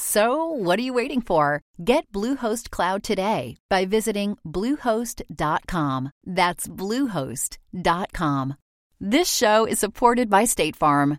So, what are you waiting for? Get Bluehost Cloud today by visiting Bluehost.com. That's Bluehost.com. This show is supported by State Farm.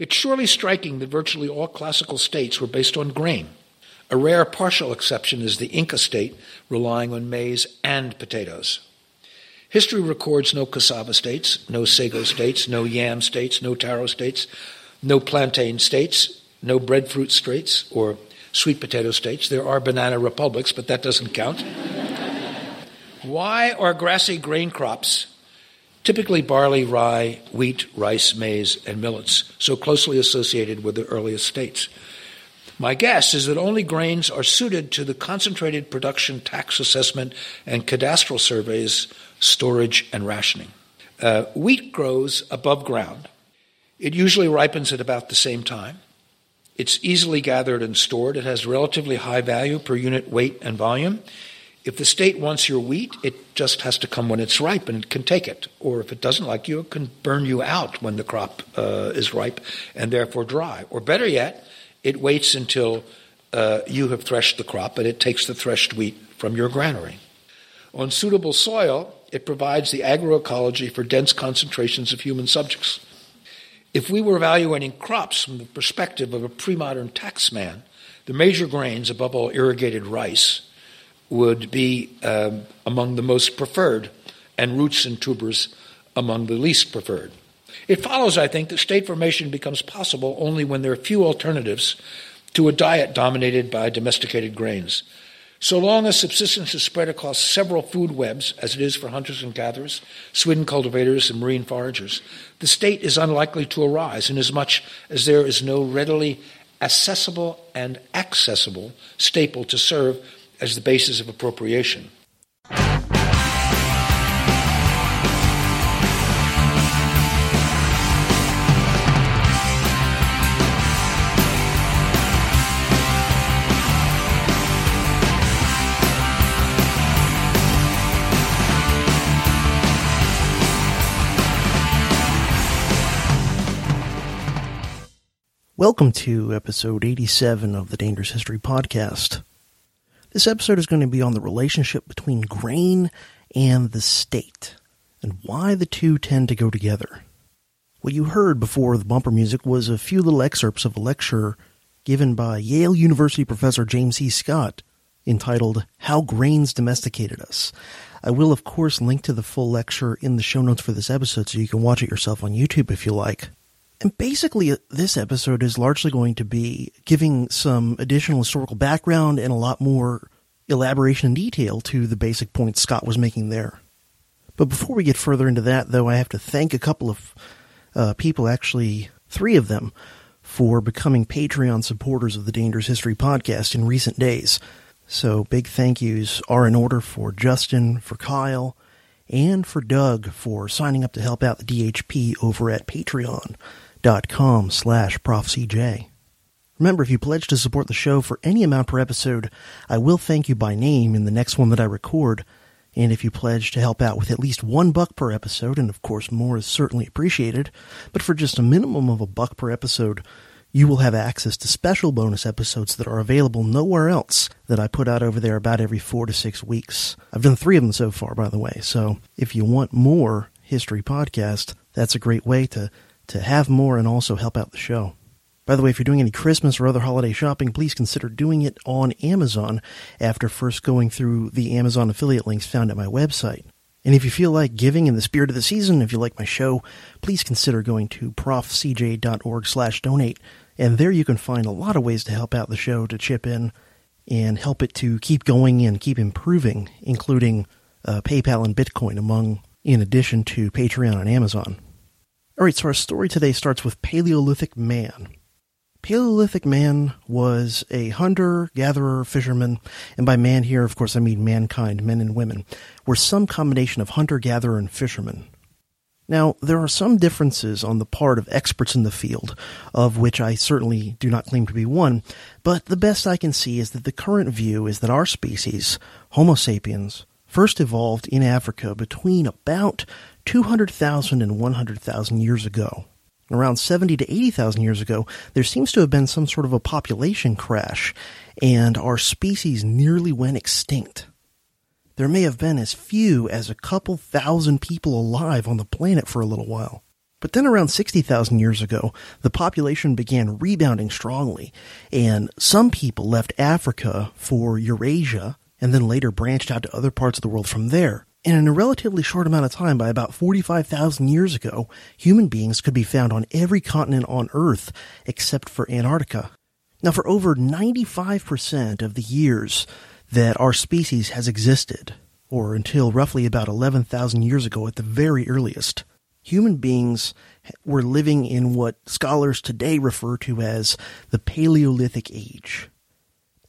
It's surely striking that virtually all classical states were based on grain. A rare partial exception is the Inca state, relying on maize and potatoes. History records no cassava states, no sago states, no yam states, no taro states, no plantain states, no breadfruit states, or sweet potato states. There are banana republics, but that doesn't count. Why are grassy grain crops, typically barley, rye, wheat, rice, maize, and millets, so closely associated with the earliest states? My guess is that only grains are suited to the concentrated production tax assessment and cadastral surveys, storage, and rationing. Uh, wheat grows above ground. It usually ripens at about the same time. It's easily gathered and stored. It has relatively high value per unit weight and volume. If the state wants your wheat, it just has to come when it's ripe and it can take it. Or if it doesn't like you, it can burn you out when the crop uh, is ripe and therefore dry. Or better yet, it waits until uh, you have threshed the crop and it takes the threshed wheat from your granary. On suitable soil, it provides the agroecology for dense concentrations of human subjects. If we were evaluating crops from the perspective of a pre modern taxman, the major grains, above all irrigated rice, would be um, among the most preferred, and roots and tubers among the least preferred. It follows, I think, that state formation becomes possible only when there are few alternatives to a diet dominated by domesticated grains. So long as subsistence is spread across several food webs, as it is for hunters and gatherers, swidden cultivators, and marine foragers, the state is unlikely to arise, inasmuch as there is no readily accessible and accessible staple to serve as the basis of appropriation. Welcome to episode 87 of the Dangerous History Podcast. This episode is going to be on the relationship between grain and the state, and why the two tend to go together. What you heard before the bumper music was a few little excerpts of a lecture given by Yale University professor James E. Scott entitled How Grains Domesticated Us. I will, of course, link to the full lecture in the show notes for this episode so you can watch it yourself on YouTube if you like. And basically, this episode is largely going to be giving some additional historical background and a lot more elaboration and detail to the basic points Scott was making there. But before we get further into that, though, I have to thank a couple of uh, people, actually, three of them, for becoming Patreon supporters of the Dangerous History podcast in recent days. So big thank yous are in order for Justin, for Kyle, and for Doug for signing up to help out the DHP over at Patreon dot com slash profcj. Remember, if you pledge to support the show for any amount per episode, I will thank you by name in the next one that I record. And if you pledge to help out with at least one buck per episode, and of course more is certainly appreciated, but for just a minimum of a buck per episode, you will have access to special bonus episodes that are available nowhere else that I put out over there about every four to six weeks. I've done three of them so far, by the way. So if you want more history podcast, that's a great way to, to have more and also help out the show. By the way, if you're doing any Christmas or other holiday shopping, please consider doing it on Amazon after first going through the Amazon affiliate links found at my website. And if you feel like giving in the spirit of the season, if you like my show, please consider going to profcj.org slash donate. And there you can find a lot of ways to help out the show, to chip in and help it to keep going and keep improving, including uh, PayPal and Bitcoin, among in addition to Patreon and Amazon. All right, so our story today starts with Paleolithic man. Paleolithic man was a hunter, gatherer, fisherman, and by man here, of course, I mean mankind, men and women, were some combination of hunter, gatherer, and fisherman. Now, there are some differences on the part of experts in the field, of which I certainly do not claim to be one, but the best I can see is that the current view is that our species, Homo sapiens, first evolved in Africa between about 200,000 and 100,000 years ago around 70 to 80,000 years ago, there seems to have been some sort of a population crash, and our species nearly went extinct. There may have been as few as a couple thousand people alive on the planet for a little while. But then around 60,000 years ago, the population began rebounding strongly, and some people left Africa for Eurasia and then later branched out to other parts of the world from there. And in a relatively short amount of time, by about 45,000 years ago, human beings could be found on every continent on Earth except for Antarctica. Now, for over 95% of the years that our species has existed, or until roughly about 11,000 years ago at the very earliest, human beings were living in what scholars today refer to as the Paleolithic Age.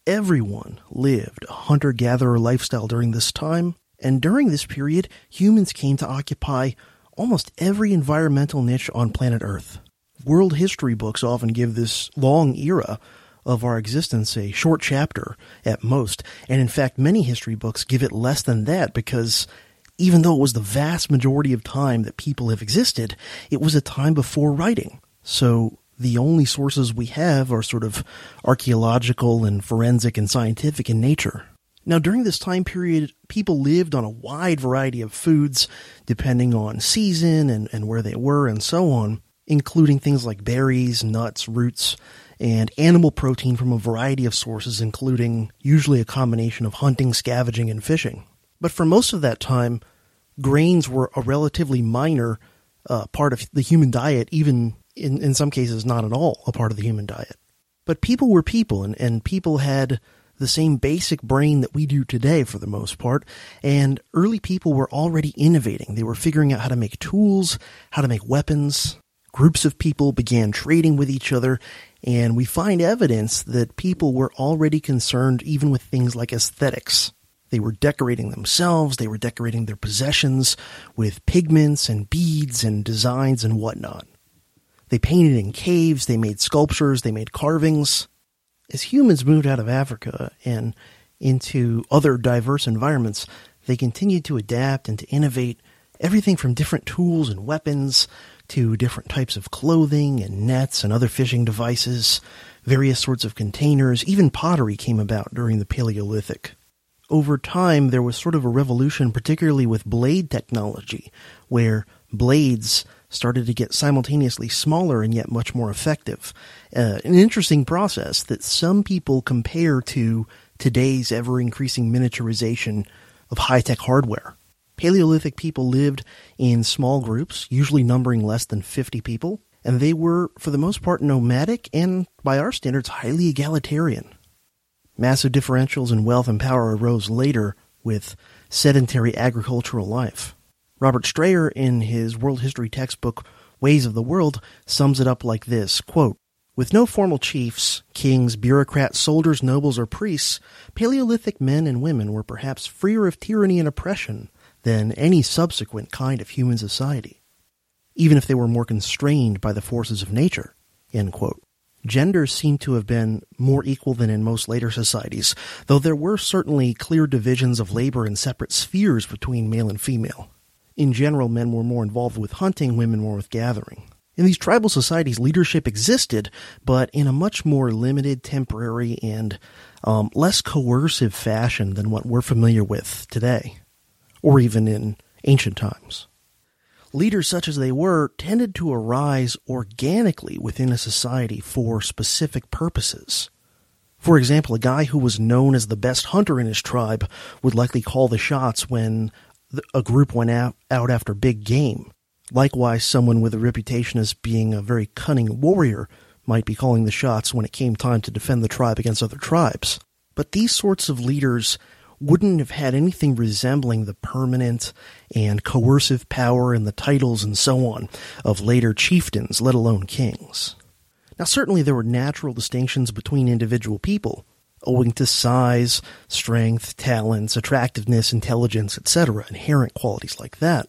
Everyone lived a hunter gatherer lifestyle during this time, and during this period, humans came to occupy almost every environmental niche on planet Earth. World history books often give this long era of our existence a short chapter at most, and in fact, many history books give it less than that because even though it was the vast majority of time that people have existed, it was a time before writing. So the only sources we have are sort of archaeological and forensic and scientific in nature. Now, during this time period, people lived on a wide variety of foods, depending on season and, and where they were and so on, including things like berries, nuts, roots, and animal protein from a variety of sources, including usually a combination of hunting, scavenging, and fishing. But for most of that time, grains were a relatively minor uh, part of the human diet, even in, in some cases, not at all a part of the human diet. But people were people, and, and people had the same basic brain that we do today for the most part. And early people were already innovating. They were figuring out how to make tools, how to make weapons. Groups of people began trading with each other, and we find evidence that people were already concerned even with things like aesthetics. They were decorating themselves, they were decorating their possessions with pigments and beads and designs and whatnot. They painted in caves, they made sculptures, they made carvings as humans moved out of Africa and into other diverse environments, they continued to adapt and to innovate everything from different tools and weapons to different types of clothing and nets and other fishing devices, various sorts of containers, even pottery came about during the Paleolithic. Over time, there was sort of a revolution, particularly with blade technology, where blades started to get simultaneously smaller and yet much more effective. Uh, an interesting process that some people compare to today's ever increasing miniaturization of high tech hardware. Paleolithic people lived in small groups, usually numbering less than 50 people, and they were, for the most part, nomadic and, by our standards, highly egalitarian. Massive differentials in wealth and power arose later with sedentary agricultural life. Robert Strayer, in his world history textbook Ways of the World, sums it up like this quote, With no formal chiefs, kings, bureaucrats, soldiers, nobles, or priests, Paleolithic men and women were perhaps freer of tyranny and oppression than any subsequent kind of human society, even if they were more constrained by the forces of nature. Genders seem to have been more equal than in most later societies, though there were certainly clear divisions of labor and separate spheres between male and female. In general, men were more involved with hunting, women more with gathering. In these tribal societies, leadership existed, but in a much more limited, temporary, and um, less coercive fashion than what we're familiar with today, or even in ancient times. Leaders, such as they were, tended to arise organically within a society for specific purposes. For example, a guy who was known as the best hunter in his tribe would likely call the shots when a group went out, after big game. Likewise, someone with a reputation as being a very cunning warrior might be calling the shots when it came time to defend the tribe against other tribes. But these sorts of leaders wouldn't have had anything resembling the permanent and coercive power and the titles and so on of later chieftains, let alone kings. Now, certainly there were natural distinctions between individual people, owing to size, strength, talents, attractiveness, intelligence, etc., inherent qualities like that.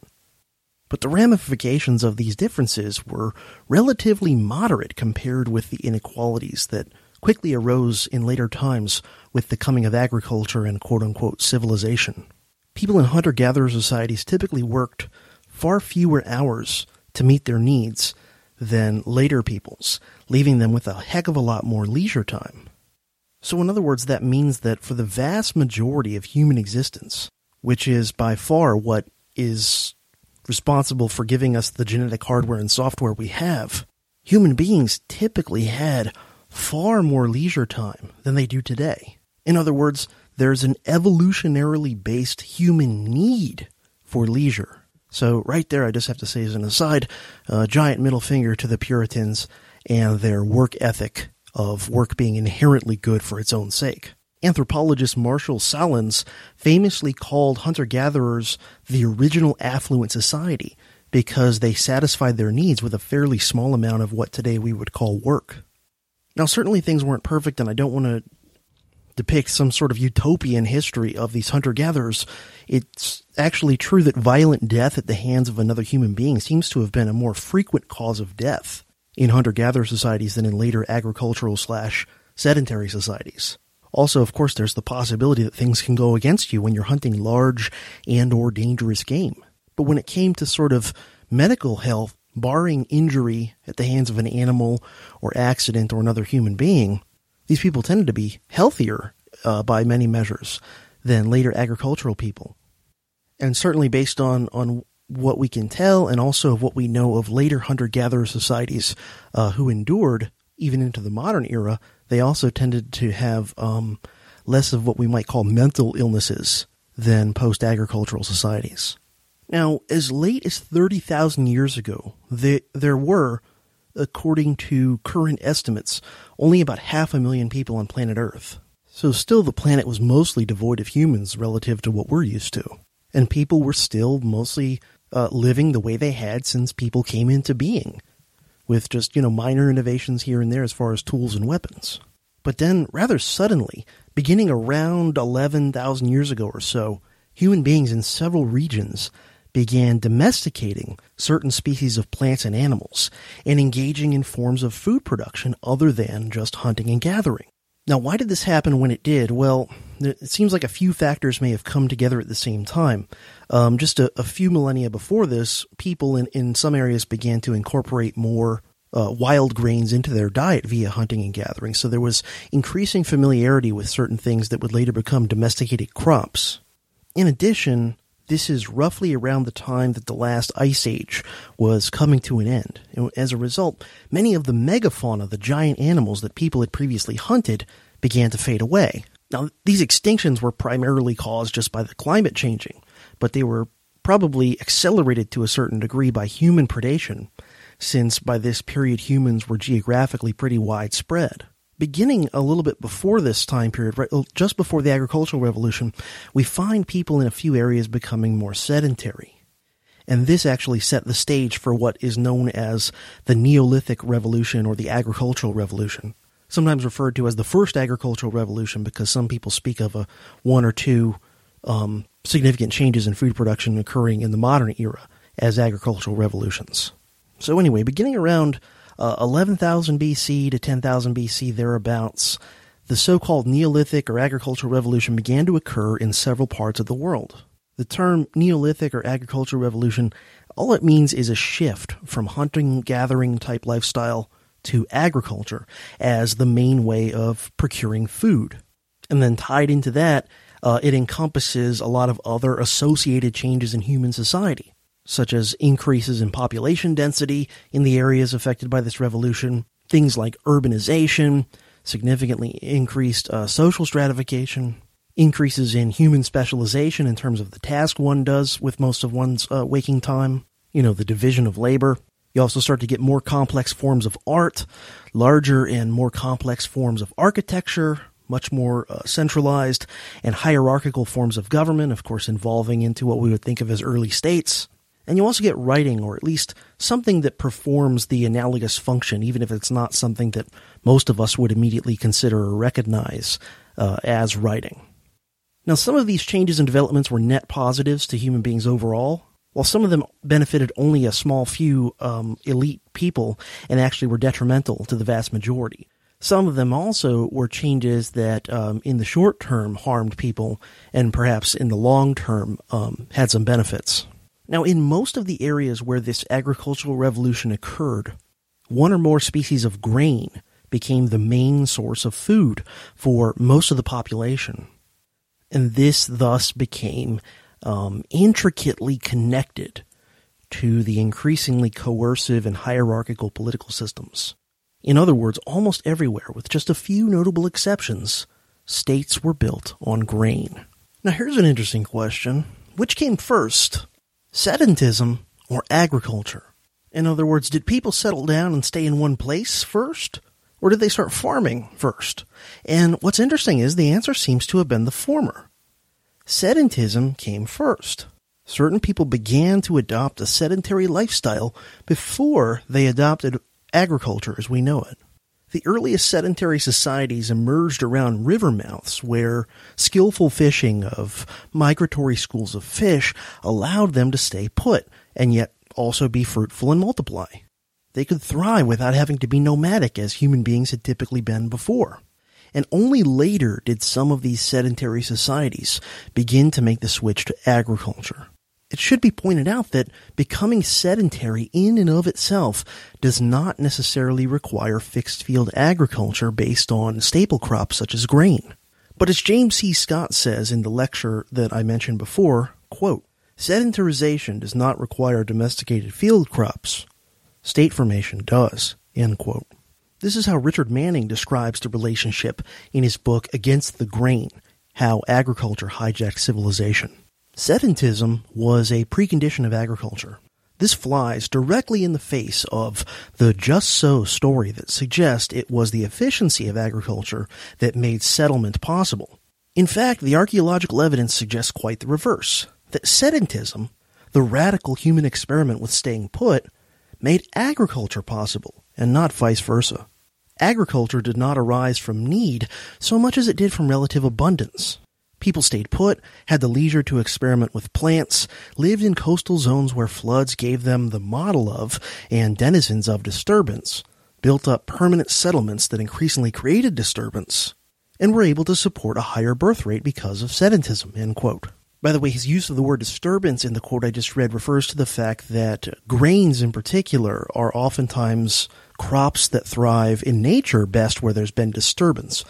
But the ramifications of these differences were relatively moderate compared with the inequalities that quickly arose in later times with the coming of agriculture and quote unquote civilization. People in hunter gatherer societies typically worked far fewer hours to meet their needs than later peoples, leaving them with a heck of a lot more leisure time. So, in other words, that means that for the vast majority of human existence, which is by far what is responsible for giving us the genetic hardware and software we have, human beings typically had far more leisure time than they do today. In other words, there's an evolutionarily based human need for leisure. So, right there, I just have to say as an aside, a giant middle finger to the Puritans and their work ethic of work being inherently good for its own sake. Anthropologist Marshall Sahlins famously called hunter gatherers the original affluent society because they satisfied their needs with a fairly small amount of what today we would call work. Now, certainly things weren't perfect, and I don't want to depict some sort of utopian history of these hunter gatherers. It's actually true that violent death at the hands of another human being seems to have been a more frequent cause of death in hunter gatherer societies than in later agricultural slash sedentary societies. Also, of course, there's the possibility that things can go against you when you're hunting large and or dangerous game. But when it came to sort of medical health, barring injury at the hands of an animal or accident or another human being, these people tended to be healthier uh, by many measures than later agricultural people. And certainly based on, on what we can tell and also of what we know of later hunter gatherer societies uh, who endured even into the modern era, they also tended to have um, less of what we might call mental illnesses than post agricultural societies. Now, as late as 30,000 years ago, there were, according to current estimates, only about half a million people on planet Earth. So, still, the planet was mostly devoid of humans relative to what we're used to. And people were still mostly uh, living the way they had since people came into being, with just, you know, minor innovations here and there as far as tools and weapons. But then, rather suddenly, beginning around 11,000 years ago or so, human beings in several regions began domesticating certain species of plants and animals and engaging in forms of food production other than just hunting and gathering. Now, why did this happen when it did? Well, it seems like a few factors may have come together at the same time. Um, just a, a, few millennia before this, people in, in some areas began to incorporate more uh, wild grains into their diet via hunting and gathering. So there was increasing familiarity with certain things that would later become domesticated crops. In addition, this is roughly around the time that the last ice age was coming to an end. As a result, many of the megafauna, the giant animals that people had previously hunted, began to fade away. Now, these extinctions were primarily caused just by the climate changing, but they were probably accelerated to a certain degree by human predation, since by this period humans were geographically pretty widespread beginning a little bit before this time period, right, just before the agricultural revolution, we find people in a few areas becoming more sedentary. And this actually set the stage for what is known as the Neolithic Revolution or the Agricultural Revolution, sometimes referred to as the first agricultural revolution because some people speak of a one or two um, significant changes in food production occurring in the modern era as agricultural revolutions. So anyway, beginning around uh, 11,000 BC to 10,000 BC, thereabouts, the so called Neolithic or agricultural revolution began to occur in several parts of the world. The term Neolithic or agricultural revolution All it means is a shift from hunting gathering type lifestyle to agriculture as the main way of procuring food. And then tied into that, uh, it encompasses a lot of other associated changes in human society, such as increases in population density in the areas affected by this revolution, things like urbanization, significantly increased uh, social stratification, increases in human specialization in terms of the task one does with most of one's uh, waking time, you know, the division of labor. You also start to get more complex forms of art, larger and more complex forms of architecture, much more uh, centralized and hierarchical forms of government, of course, involving into what we would think of as early states. And you also get writing, or at least something that performs the analogous function, even if it's not something that most of us would immediately consider or recognize uh, as writing. Now, some of these changes and developments were net positives to human beings overall, while some of them benefited only a small few um, elite people and actually were detrimental to the vast majority. Some of them also were changes that, um, in the short term, harmed people, and perhaps in the long term, um, had some benefits. Now, in most of the areas where this agricultural revolution occurred, one or more species of grain became the main source of food for most of the population. And this thus became um, intricately connected to the increasingly coercive and hierarchical political systems. In other words, almost everywhere, with just a few notable exceptions, states were built on grain. Now, here's an interesting question Which came first, sedentism or agriculture? In other words, did people settle down and stay in one place first? Or did they start farming first? And what's interesting is the answer seems to have been the former. Sedentism came first. Certain people began to adopt a sedentary lifestyle before they adopted agriculture as we know it. The earliest sedentary societies emerged around river mouths where skillful fishing of migratory schools of fish allowed them to stay put and yet also be fruitful and multiply. They could thrive without having to be nomadic as human beings had typically been before and only later did some of these sedentary societies begin to make the switch to agriculture. It should be pointed out that becoming sedentary in and of itself does not necessarily require fixed field agriculture based on staple crops such as grain. But as James C. Scott says in the lecture that I mentioned before, quote, sedentarization does not require domesticated field crops. State formation does, end quote. This is how Richard Manning describes the relationship in his book Against the Grain How Agriculture Hijacked Civilization. Sedentism was a precondition of agriculture. This flies directly in the face of the just so story that suggests it was the efficiency of agriculture that made settlement possible. In fact, the archaeological evidence suggests quite the reverse that sedentism, the radical human experiment with staying put, made agriculture possible, and not vice versa agriculture did not arise from need so much as it did from relative abundance. People stayed put, had the leisure to experiment with plants, lived in coastal zones where floods gave them the model of and denizens of disturbance, built up permanent settlements that increasingly created disturbance, and were able to support a higher birth rate because of sedentism. By the way, his use of the word disturbance in the quote I just read refers to the fact that grains in particular are oftentimes crops that thrive in nature best where there's been disturbance,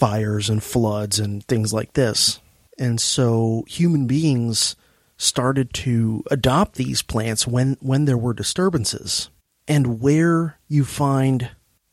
fires and floods and things like this. And so human beings started to adopt these plants when, when there were disturbances. And where you find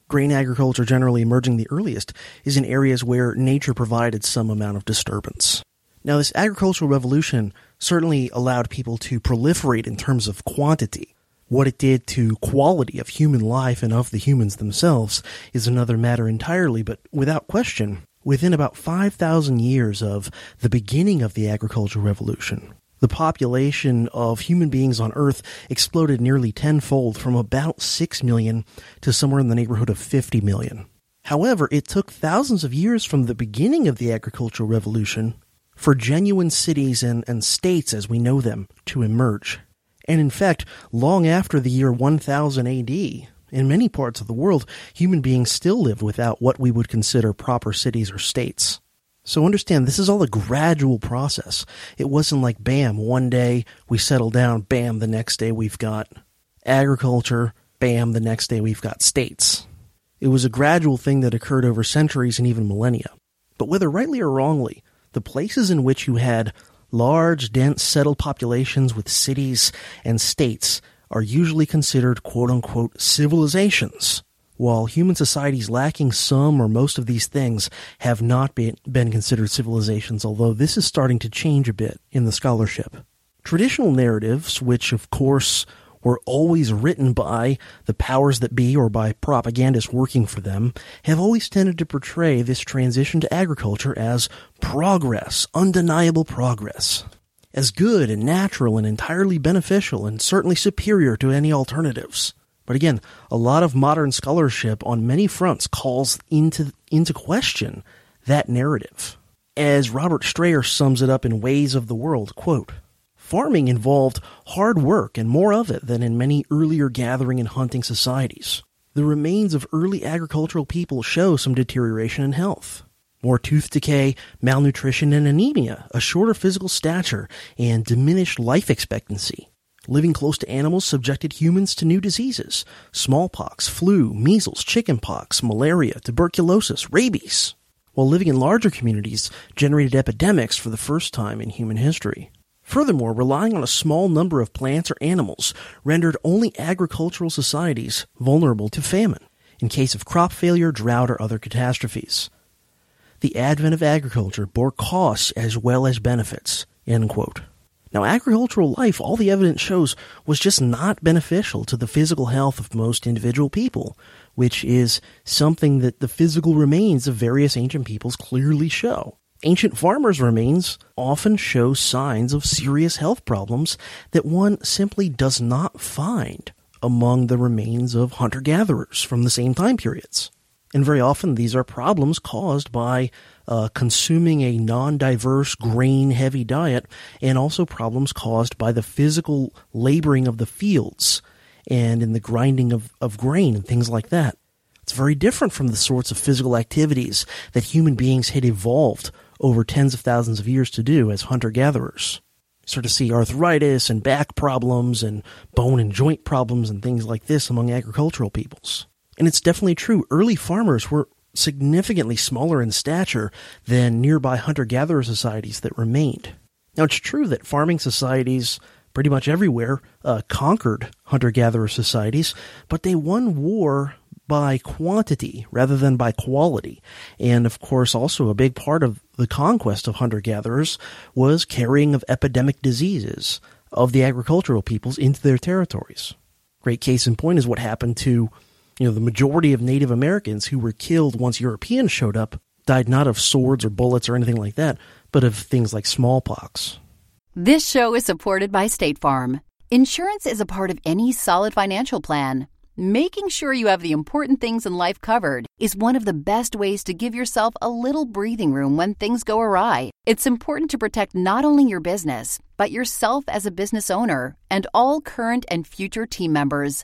grain agriculture generally emerging the earliest is in areas where nature provided some amount of disturbance. Now, this agricultural revolution certainly allowed people to proliferate in terms of quantity. What it did to quality of human life and of the humans themselves is another matter entirely, but without question, within about 5,000 years of the beginning of the agricultural revolution, the population of human beings on Earth exploded nearly tenfold from about 6 million to somewhere in the neighborhood of 50 million. However, it took thousands of years from the beginning of the agricultural revolution for genuine cities and, and states as we know them to emerge. And in fact, long after the year 1000 AD, in many parts of the world, human beings still lived without what we would consider proper cities or states. So understand this is all a gradual process. It wasn't like bam, one day we settle down, bam, the next day we've got agriculture, bam, the next day we've got states. It was a gradual thing that occurred over centuries and even millennia. But whether rightly or wrongly, the places in which you had large, dense, settled populations with cities and states are usually considered quote unquote civilizations while human societies lacking some or most of these things have not been, been considered civilizations, although this is starting to change a bit in the scholarship. Traditional narratives, which of course were always written by the powers that be or by propagandists working for them, have always tended to portray this transition to agriculture as progress, undeniable progress, as good and natural and entirely beneficial and certainly superior to any alternatives. But again, a lot of modern scholarship on many fronts calls into, into question that narrative. As Robert Strayer sums it up in Ways of the World, quote, Farming involved hard work and more of it than in many earlier gathering and hunting societies. The remains of early agricultural people show some deterioration in health. More tooth decay, malnutrition, and anemia, a shorter physical stature, and diminished life expectancy. Living close to animals subjected humans to new diseases smallpox, flu, measles, chickenpox, malaria, tuberculosis, rabies. While living in larger communities generated epidemics for the first time in human history. Furthermore, relying on a small number of plants or animals rendered only agricultural societies vulnerable to famine in case of crop failure, drought, or other catastrophes. The advent of agriculture bore costs as well as benefits. Now, agricultural life, all the evidence shows, was just not beneficial to the physical health of most individual people, which is something that the physical remains of various ancient peoples clearly show. Ancient farmers' remains often show signs of serious health problems that one simply does not find among the remains of hunter gatherers from the same time periods. And very often these are problems caused by uh, consuming a non-diverse grain-heavy diet and also problems caused by the physical laboring of the fields and in the grinding of, of grain and things like that. It's very different from the sorts of physical activities that human beings had evolved over tens of thousands of years to do as hunter-gatherers. Start to see arthritis and back problems and bone and joint problems and things like this among agricultural peoples. And it's definitely true. Early farmers were significantly smaller in stature than nearby hunter gatherer societies that remained. Now, it's true that farming societies pretty much everywhere uh, conquered hunter gatherer societies, but they won war by quantity rather than by quality. And of course, also a big part of the conquest of hunter gatherers was carrying of epidemic diseases of the agricultural peoples into their territories. Great case in point is what happened to you know, the majority of Native Americans who were killed once Europeans showed up died not of swords or bullets or anything like that, but of things like smallpox. This show is supported by State Farm. Insurance is a part of any solid financial plan. Making sure you have the important things in life covered is one of the best ways to give yourself a little breathing room when things go awry. It's important to protect not only your business, but yourself as a business owner and all current and future team members.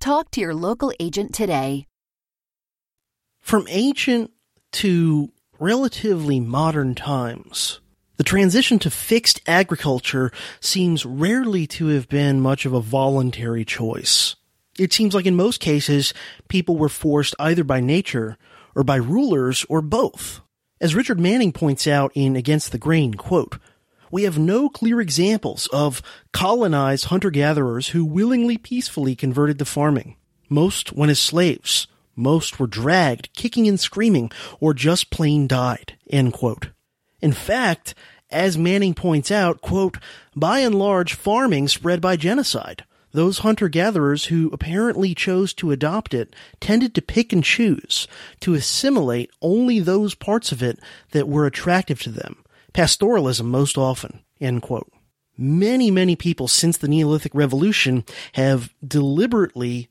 Talk to your local agent today. From ancient to relatively modern times, the transition to fixed agriculture seems rarely to have been much of a voluntary choice. It seems like in most cases, people were forced either by nature or by rulers or both. As Richard Manning points out in Against the Grain, quote, we have no clear examples of colonized hunter-gatherers who willingly peacefully converted to farming. Most went as slaves. Most were dragged, kicking and screaming, or just plain died. In fact, as Manning points out, quote, by and large, farming spread by genocide. Those hunter-gatherers who apparently chose to adopt it tended to pick and choose, to assimilate only those parts of it that were attractive to them, pastoralism most often, end quote. Many, many people since the Neolithic Revolution have deliberately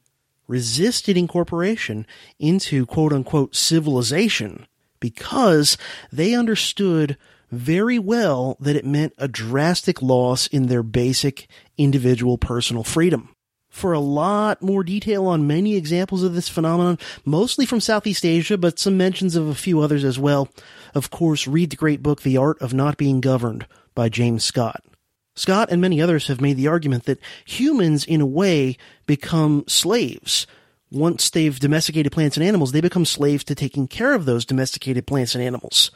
resisted incorporation into quote unquote civilization because they understood very well that it meant a drastic loss in their basic individual personal freedom. For a lot more detail on many examples of this phenomenon, mostly from Southeast Asia, but some mentions of a few others as well, of course, read the great book The Art of Not Being Governed by James Scott. Scott and many others have made the argument that humans, in a way, become slaves. Once they've domesticated plants and animals, they become slaves to taking care of those domesticated plants and animals.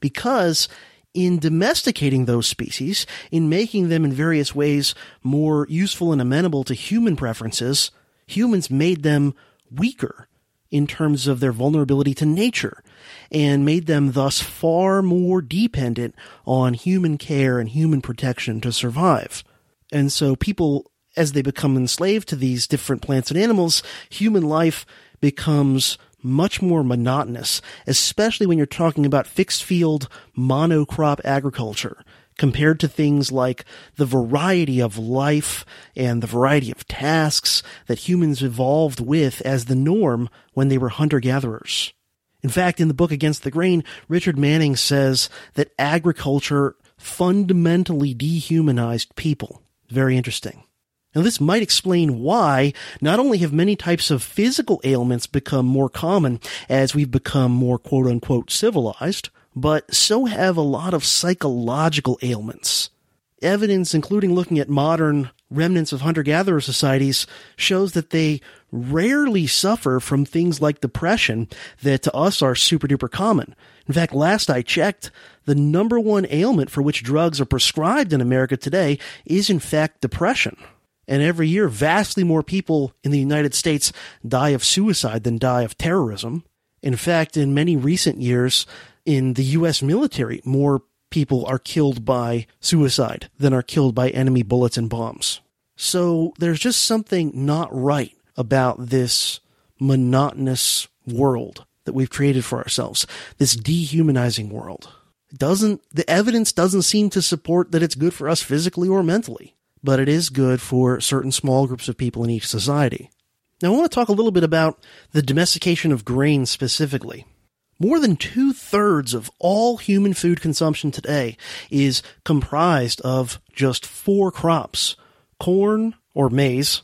Because in domesticating those species, in making them in various ways more useful and amenable to human preferences, humans made them weaker in terms of their vulnerability to nature and made them thus far more dependent on human care and human protection to survive. And so people, as they become enslaved to these different plants and animals, human life becomes much more monotonous, especially when you're talking about fixed field monocrop agriculture compared to things like the variety of life and the variety of tasks that humans evolved with as the norm when they were hunter gatherers. In fact, in the book Against the Grain, Richard Manning says that agriculture fundamentally dehumanized people. Very interesting. Now, this might explain why not only have many types of physical ailments become more common as we've become more quote unquote civilized, but so have a lot of psychological ailments. Evidence, including looking at modern remnants of hunter gatherer societies, shows that they rarely suffer from things like depression that to us are super duper common. In fact, last I checked, the number one ailment for which drugs are prescribed in America today is in fact depression. And every year, vastly more people in the United States die of suicide than die of terrorism. In fact, in many recent years, in the U.S. military, more people are killed by suicide than are killed by enemy bullets and bombs. So there's just something not right about this monotonous world that we've created for ourselves, this dehumanizing world. Doesn't, the evidence doesn't seem to support that it's good for us physically or mentally but it is good for certain small groups of people in each society. Now, I want to talk a little bit about the domestication of grain specifically. More than two thirds of all human food consumption today is comprised of just four crops corn or maize,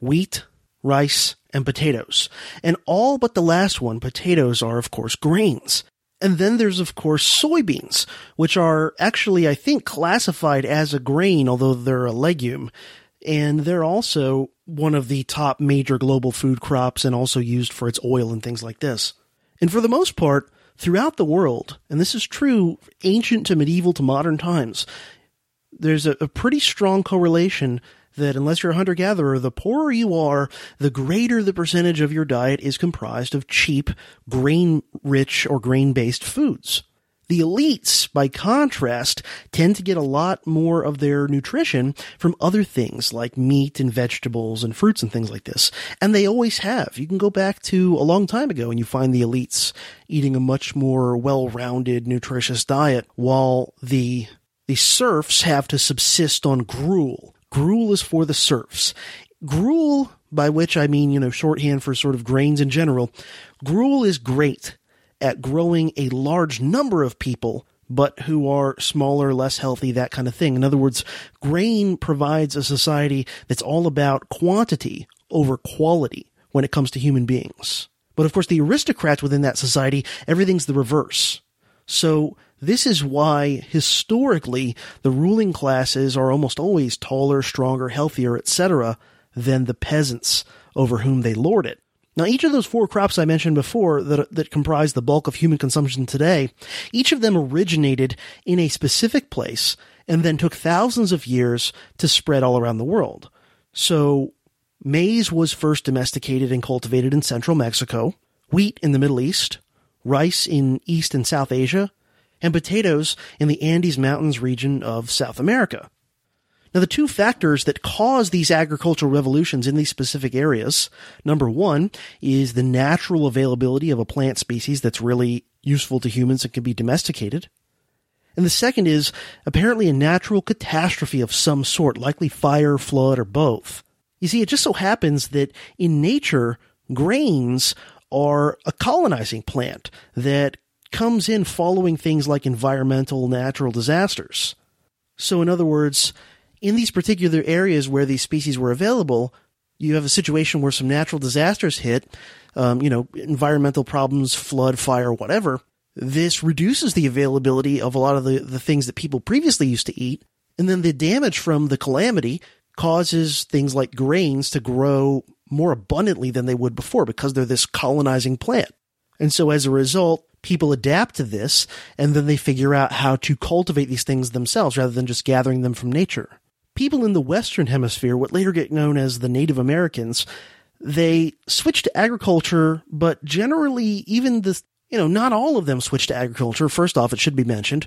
wheat, rice, and potatoes. And all but the last one, potatoes, are of course grains. And then there's, of course, soybeans, which are actually, I think, classified as a grain, although they're a legume. And they're also one of the top major global food crops and also used for its oil and things like this. And for the most part, throughout the world, and this is true ancient to medieval to modern times, there's a, a pretty strong correlation that unless you're a hunter gatherer, the poorer you are, the greater the percentage of your diet is comprised of cheap, grain rich or grain based foods. The elites, by contrast, tend to get a lot more of their nutrition from other things like meat and vegetables and fruits and things like this. And they always have. You can go back to a long time ago and you find the elites eating a much more well-rounded, nutritious diet while the the serfs have to subsist on gruel Gruel is for the serfs. Gruel, by which I mean, you know, shorthand for sort of grains in general, gruel is great at growing a large number of people, but who are smaller, less healthy, that kind of thing. In other words, grain provides a society that's all about quantity over quality when it comes to human beings. But of course, the aristocrats within that society, everything's the reverse. So this is why historically the ruling classes are almost always taller, stronger, healthier, etc. than the peasants over whom they lord it. Now, each of those four crops I mentioned before that, that comprise the bulk of human consumption today, each of them originated in a specific place and then took thousands of years to spread all around the world. So, maize was first domesticated and cultivated in central Mexico, wheat in the Middle East, rice in East and South Asia, and potatoes in the Andes Mountains region of South America. Now, the two factors that cause these agricultural revolutions in these specific areas, number one is the natural availability of a plant species that's really useful to humans and can be domesticated. And the second is apparently a natural catastrophe of some sort, likely fire, flood, or both. You see, it just so happens that in nature, grains are a colonizing plant that comes in following things like environmental natural disasters. So, in other words, in these particular areas where these species were available, you have a situation where some natural disasters hit, um, you know, environmental problems, flood, fire, whatever. This reduces the availability of a lot of the, the things that people previously used to eat. And then the damage from the calamity causes things like grains to grow more abundantly than they would before because they're this colonizing plant. And so as a result, people adapt to this and then they figure out how to cultivate these things themselves rather than just gathering them from nature. People in the Western Hemisphere, what later get known as the Native Americans, they switched to agriculture, but generally, even the, you know, not all of them switched to agriculture. First off, it should be mentioned.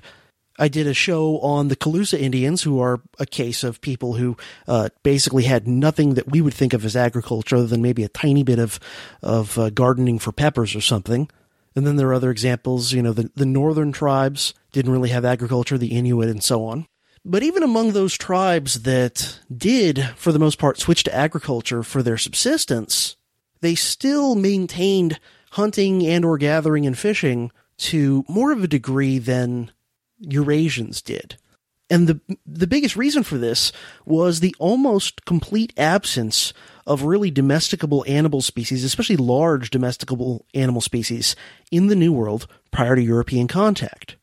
I did a show on the Calusa Indians, who are a case of people who uh, basically had nothing that we would think of as agriculture other than maybe a tiny bit of of uh, gardening for peppers or something. And then there are other examples. You know, the the northern tribes didn't really have agriculture, the Inuit and so on. But even among those tribes that did, for the most part, switch to agriculture for their subsistence, they still maintained hunting and or gathering and fishing to more of a degree than Eurasians did. And the the biggest reason for this was the almost complete absence of really domesticable animal species, especially large domesticable animal species in the New World prior to European contact.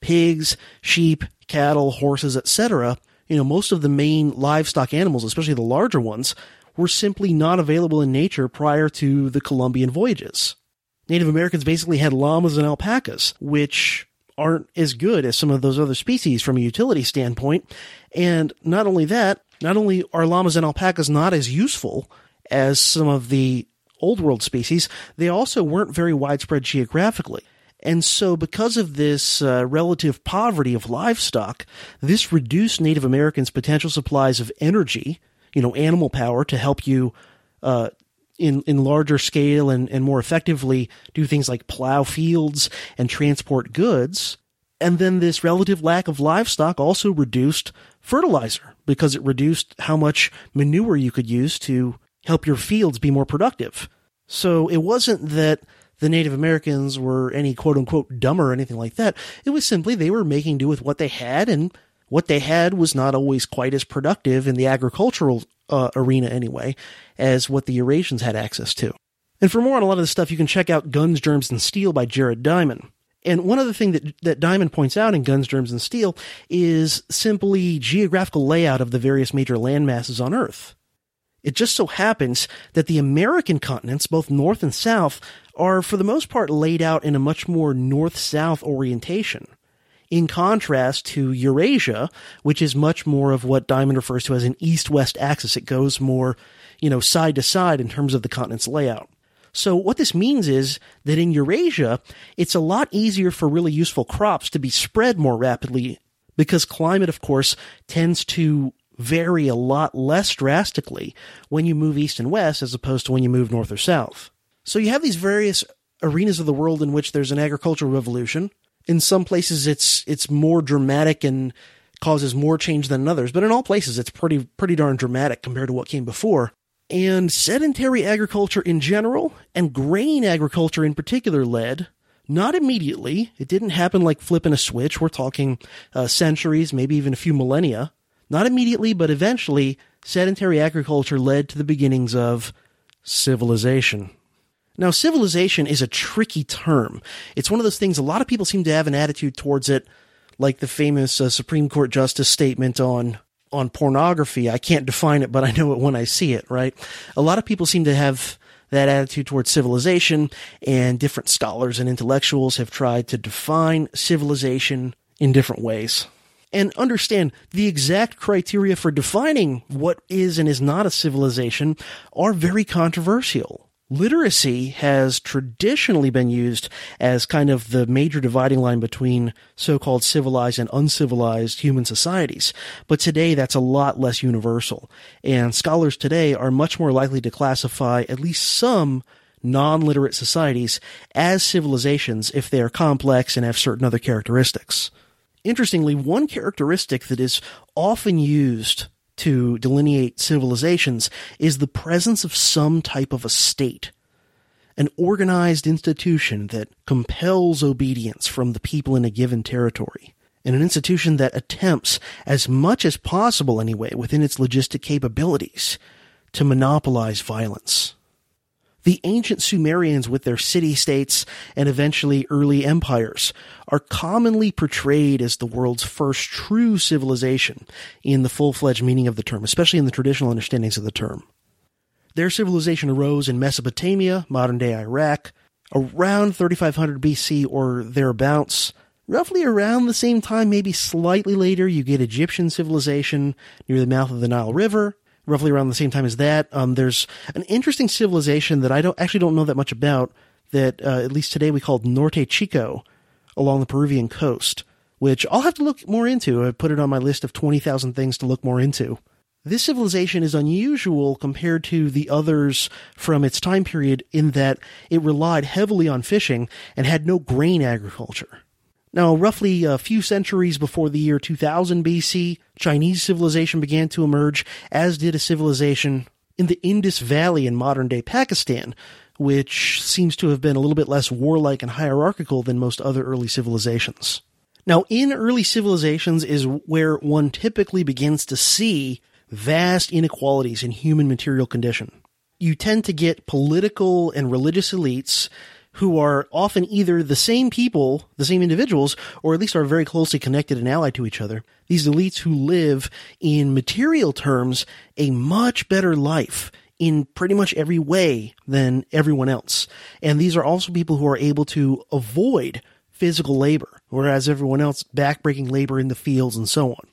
Pigs, sheep, cattle, horses, etc., you know, most of the main livestock animals, especially the larger ones, were simply not available in nature prior to the Columbian voyages. Native Americans basically had llamas and alpacas, which aren't as good as some of those other species from a utility standpoint. And not only that, not only are llamas and alpacas not as useful as some of the old world species, they also weren't very widespread geographically. And so, because of this uh, relative poverty of livestock, this reduced Native Americans' potential supplies of energy, you know, animal power to help you uh, in, in larger scale and, and more effectively do things like plow fields and transport goods. And then this relative lack of livestock also reduced fertilizer because it reduced how much manure you could use to help your fields be more productive. So it wasn't that the Native Americans were any quote unquote dumber or anything like that. It was simply they were making do with what they had and what they had was not always quite as productive in the agricultural uh, arena anyway as what the Eurasians had access to. And for more on a lot of this stuff, you can check out Guns, Germs, and Steel by Jared Diamond. And one other thing that, that Diamond points out in Guns, Germs, and Steel is simply geographical layout of the various major landmasses on Earth. It just so happens that the American continents, both north and south, are for the most part laid out in a much more north-south orientation in contrast to Eurasia, which is much more of what Diamond refers to as an east-west axis. It goes more, you know, side to side in terms of the continent's layout. So what this means is that in Eurasia, it's a lot easier for really useful crops to be spread more rapidly because climate, of course, tends to vary a lot less drastically when you move east and west as opposed to when you move north or south. So you have these various arenas of the world in which there's an agricultural revolution, in some places it's it's more dramatic and causes more change than others, but in all places it's pretty pretty darn dramatic compared to what came before. And sedentary agriculture in general and grain agriculture in particular led not immediately. It didn't happen like flipping a switch. We're talking uh, centuries, maybe even a few millennia. Not immediately, but eventually, sedentary agriculture led to the beginnings of civilization. Now, civilization is a tricky term. It's one of those things a lot of people seem to have an attitude towards it, like the famous uh, Supreme Court justice statement on on pornography. I can't define it, but I know it when I see it, right? A lot of people seem to have that attitude towards civilization, and different scholars and intellectuals have tried to define civilization in different ways. And understand the exact criteria for defining what is and is not a civilization are very controversial literacy has traditionally been used as kind of the major dividing line between so-called civilized and uncivilized human societies. But today that's a lot less universal. And scholars today are much more likely to classify at least some non-literate societies as civilizations if they are complex and have certain other characteristics. Interestingly, one characteristic that is often used to delineate civilizations is the presence of some type of a state, an organized institution that compels obedience from the people in a given territory, and an institution that attempts, as much as possible anyway, within its logistic capabilities, to monopolize violence. The ancient Sumerians with their city-states and eventually early empires are commonly portrayed as the world's first true civilization in the full-fledged meaning of the term, especially in the traditional understandings of the term. Their civilization arose in Mesopotamia, modern-day Iraq, around 3500 BC or thereabouts. Roughly around the same time, maybe slightly later, you get Egyptian civilization near the mouth of the Nile River roughly around the same time as that. Um, there's an interesting civilization that I don't actually don't know that much about. That uh, at least today we called Norte Chico along the Peruvian coast, which I'll have to look more into. I put it on my list of twenty thousand things to look more into. This civilization is unusual compared to the others from its time period in that it relied heavily on fishing and had no grain agriculture. Now, roughly a few centuries before the year 2000 BC, Chinese civilization began to emerge, as did a civilization in the Indus Valley in modern day Pakistan, which seems to have been a little bit less warlike and hierarchical than most other early civilizations. Now, in early civilizations is where one typically begins to see vast inequalities in human material condition. You tend to get political and religious elites who are often either the same people, the same individuals, or at least are very closely connected and allied to each other. These elites who live in material terms a much better life in pretty much every way than everyone else. And these are also people who are able to avoid physical labor, whereas everyone else backbreaking labor in the fields and so on.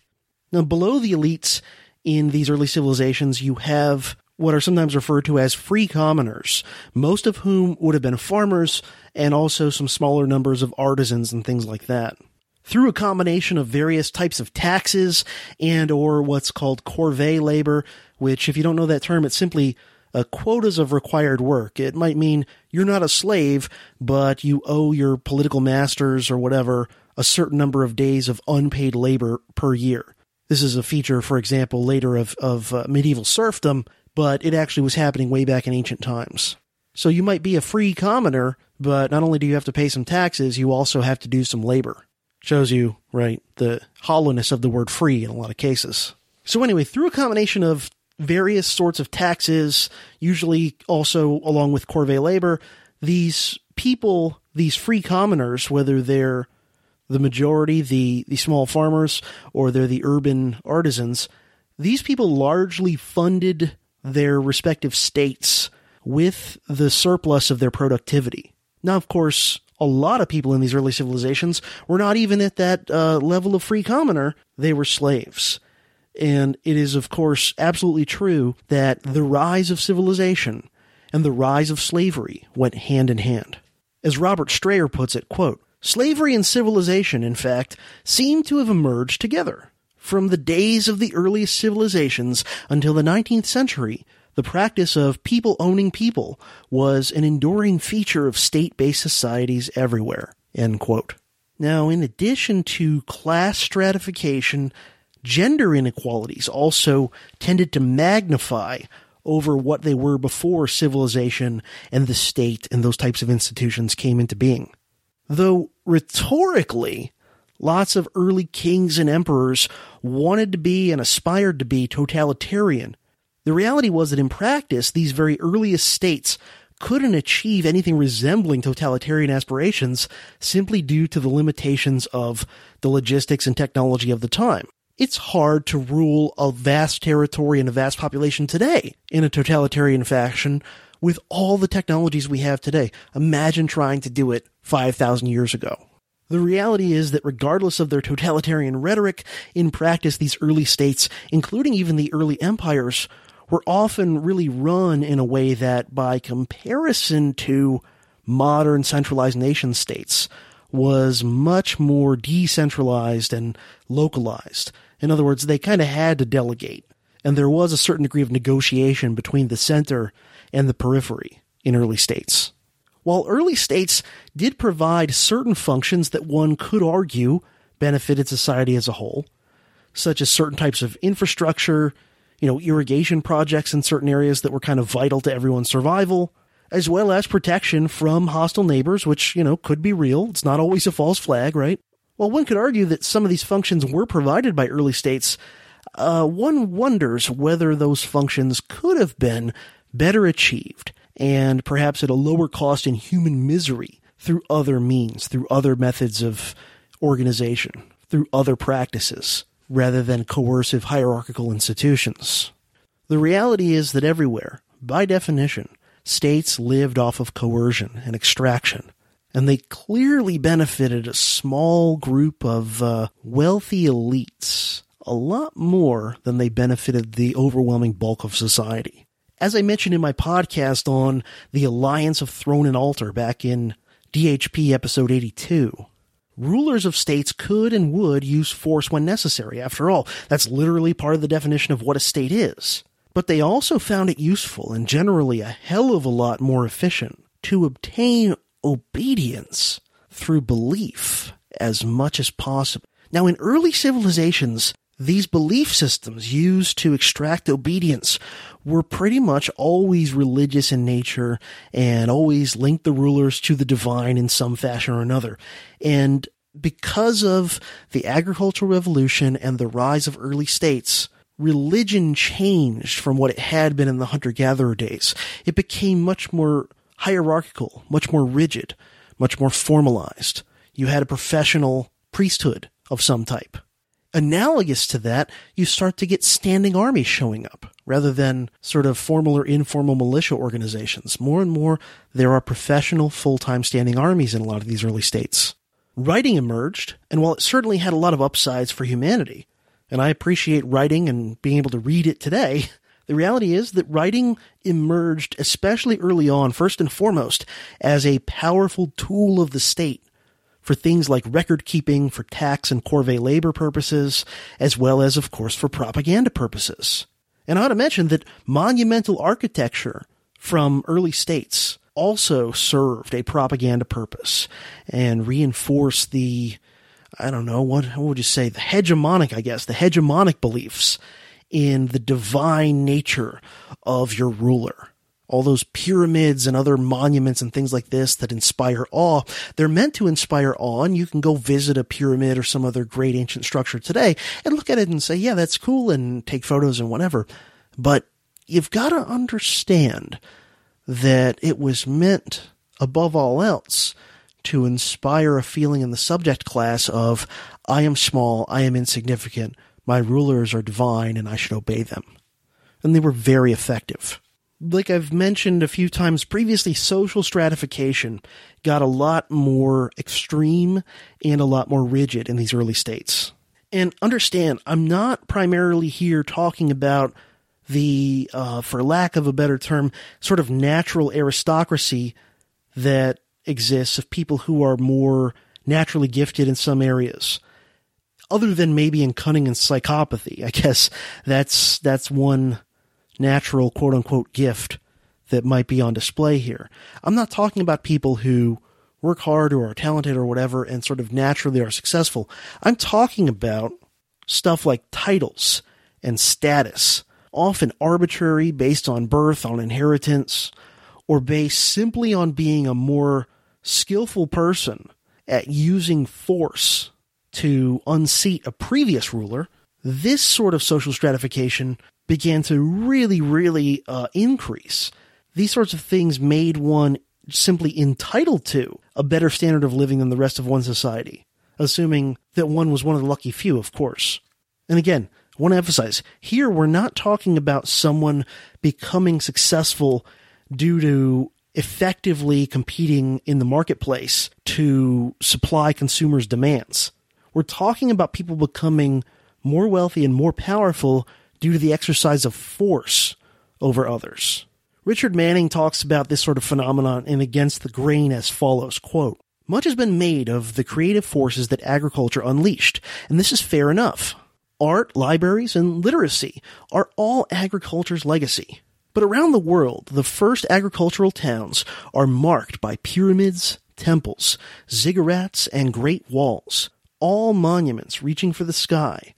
Now, below the elites in these early civilizations, you have what are sometimes referred to as free commoners, most of whom would have been farmers and also some smaller numbers of artisans and things like that. Through a combination of various types of taxes and or what's called corvée labor, which if you don't know that term, it's simply uh, quotas of required work. It might mean you're not a slave, but you owe your political masters or whatever a certain number of days of unpaid labor per year. This is a feature, for example, later of, of uh, medieval serfdom but it actually was happening way back in ancient times. So you might be a free commoner, but not only do you have to pay some taxes, you also have to do some labor. Shows you, right, the hollowness of the word free in a lot of cases. So anyway, through a combination of various sorts of taxes, usually also along with corvée labor, these people, these free commoners, whether they're the majority, the, the small farmers, or they're the urban artisans, these people largely funded their respective states with the surplus of their productivity. Now, of course, a lot of people in these early civilizations were not even at that uh, level of free commoner. They were slaves. And it is, of course, absolutely true that the rise of civilization and the rise of slavery went hand in hand. As Robert Strayer puts it, quote, slavery and civilization, in fact, seem to have emerged together. From the days of the earliest civilizations until the 19th century, the practice of people owning people was an enduring feature of state-based societies everywhere. Now, in addition to class stratification, gender inequalities also tended to magnify over what they were before civilization and the state and those types of institutions came into being. Though rhetorically, Lots of early kings and emperors wanted to be and aspired to be totalitarian. The reality was that in practice, these very earliest states couldn't achieve anything resembling totalitarian aspirations simply due to the limitations of the logistics and technology of the time. It's hard to rule a vast territory and a vast population today in a totalitarian fashion with all the technologies we have today. Imagine trying to do it 5,000 years ago. The reality is that regardless of their totalitarian rhetoric, in practice, these early states, including even the early empires, were often really run in a way that, by comparison to modern centralized nation states, was much more decentralized and localized. In other words, they kind of had to delegate. And there was a certain degree of negotiation between the center and the periphery in early states. While early states did provide certain functions that one could argue benefited society as a whole, such as certain types of infrastructure, you know, irrigation projects in certain areas that were kind of vital to everyone's survival, as well as protection from hostile neighbors, which, you know, could be real. It's not always a false flag, right? While one could argue that some of these functions were provided by early states, uh, one wonders whether those functions could have been better achieved and perhaps at a lower cost in human misery through other means, through other methods of organization, through other practices, rather than coercive hierarchical institutions. The reality is that everywhere, by definition, states lived off of coercion and extraction, and they clearly benefited a small group of uh, wealthy elites a lot more than they benefited the overwhelming bulk of society. As I mentioned in my podcast on the Alliance of Throne and Altar back in DHP episode 82, rulers of states could and would use force when necessary. After all, that's literally part of the definition of what a state is. But they also found it useful and generally a hell of a lot more efficient to obtain obedience through belief as much as possible. Now, in early civilizations, these belief systems used to extract obedience were pretty much always religious in nature and always linked the rulers to the divine in some fashion or another. And because of the agricultural revolution and the rise of early states, religion changed from what it had been in the hunter gatherer days. It became much more hierarchical, much more rigid, much more formalized. You had a professional priesthood of some type. Analogous to that, you start to get standing armies showing up rather than sort of formal or informal militia organizations. More and more, there are professional full-time standing armies in a lot of these early states. Writing emerged, and while it certainly had a lot of upsides for humanity, and I appreciate writing and being able to read it today, the reality is that writing emerged, especially early on, first and foremost, as a powerful tool of the state for things like record keeping, for tax and corvée labor purposes, as well as, of course, for propaganda purposes. And I ought to mention that monumental architecture from early states also served a propaganda purpose and reinforced the, I don't know, what, what would you say, the hegemonic, I guess, the hegemonic beliefs in the divine nature of your ruler all those pyramids and other monuments and things like this that inspire awe. They're meant to inspire awe, and you can go visit a pyramid or some other great ancient structure today and look at it and say, yeah, that's cool, and take photos and whatever. But you've got to understand that it was meant, above all else, to inspire a feeling in the subject class of, I am small, I am insignificant, my rulers are divine, and I should obey them. And they were very effective like I've mentioned a few times previously, social stratification got a lot more extreme and a lot more rigid in these early states. And understand, I'm not primarily here talking about the, uh, for lack of a better term, sort of natural aristocracy that exists of people who are more naturally gifted in some areas. Other than maybe in cunning and psychopathy, I guess that's that's one natural quote unquote gift that might be on display here. I'm not talking about people who work hard or are talented or whatever and sort of naturally are successful. I'm talking about stuff like titles and status, often arbitrary based on birth, on inheritance, or based simply on being a more skillful person at using force to unseat a previous ruler. This sort of social stratification began to really, really uh, increase. These sorts of things made one simply entitled to a better standard of living than the rest of one society, assuming that one was one of the lucky few, of course. And again, I want to emphasize here we're not talking about someone becoming successful due to effectively competing in the marketplace to supply consumers' demands. We're talking about people becoming more wealthy and more powerful due to the exercise of force over others. Richard Manning talks about this sort of phenomenon in Against the Grain as follows, quote, Much has been made of the creative forces that agriculture unleashed, and this is fair enough. Art, libraries, and literacy are all agriculture's legacy. But around the world, the first agricultural towns are marked by pyramids, temples, ziggurats, and great walls, all monuments reaching for the sky,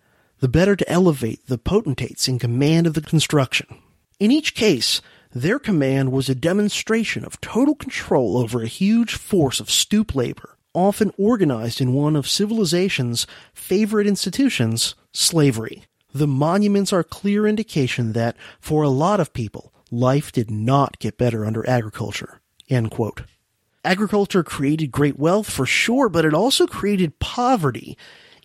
the better to elevate the potentates in command of the construction. In each case, their command was a demonstration of total control over a huge force of stoop labor, often organized in one of civilization's favorite institutions, slavery. The monuments are clear indication that, for a lot of people, life did not get better under agriculture. Agriculture created great wealth for sure, but it also created poverty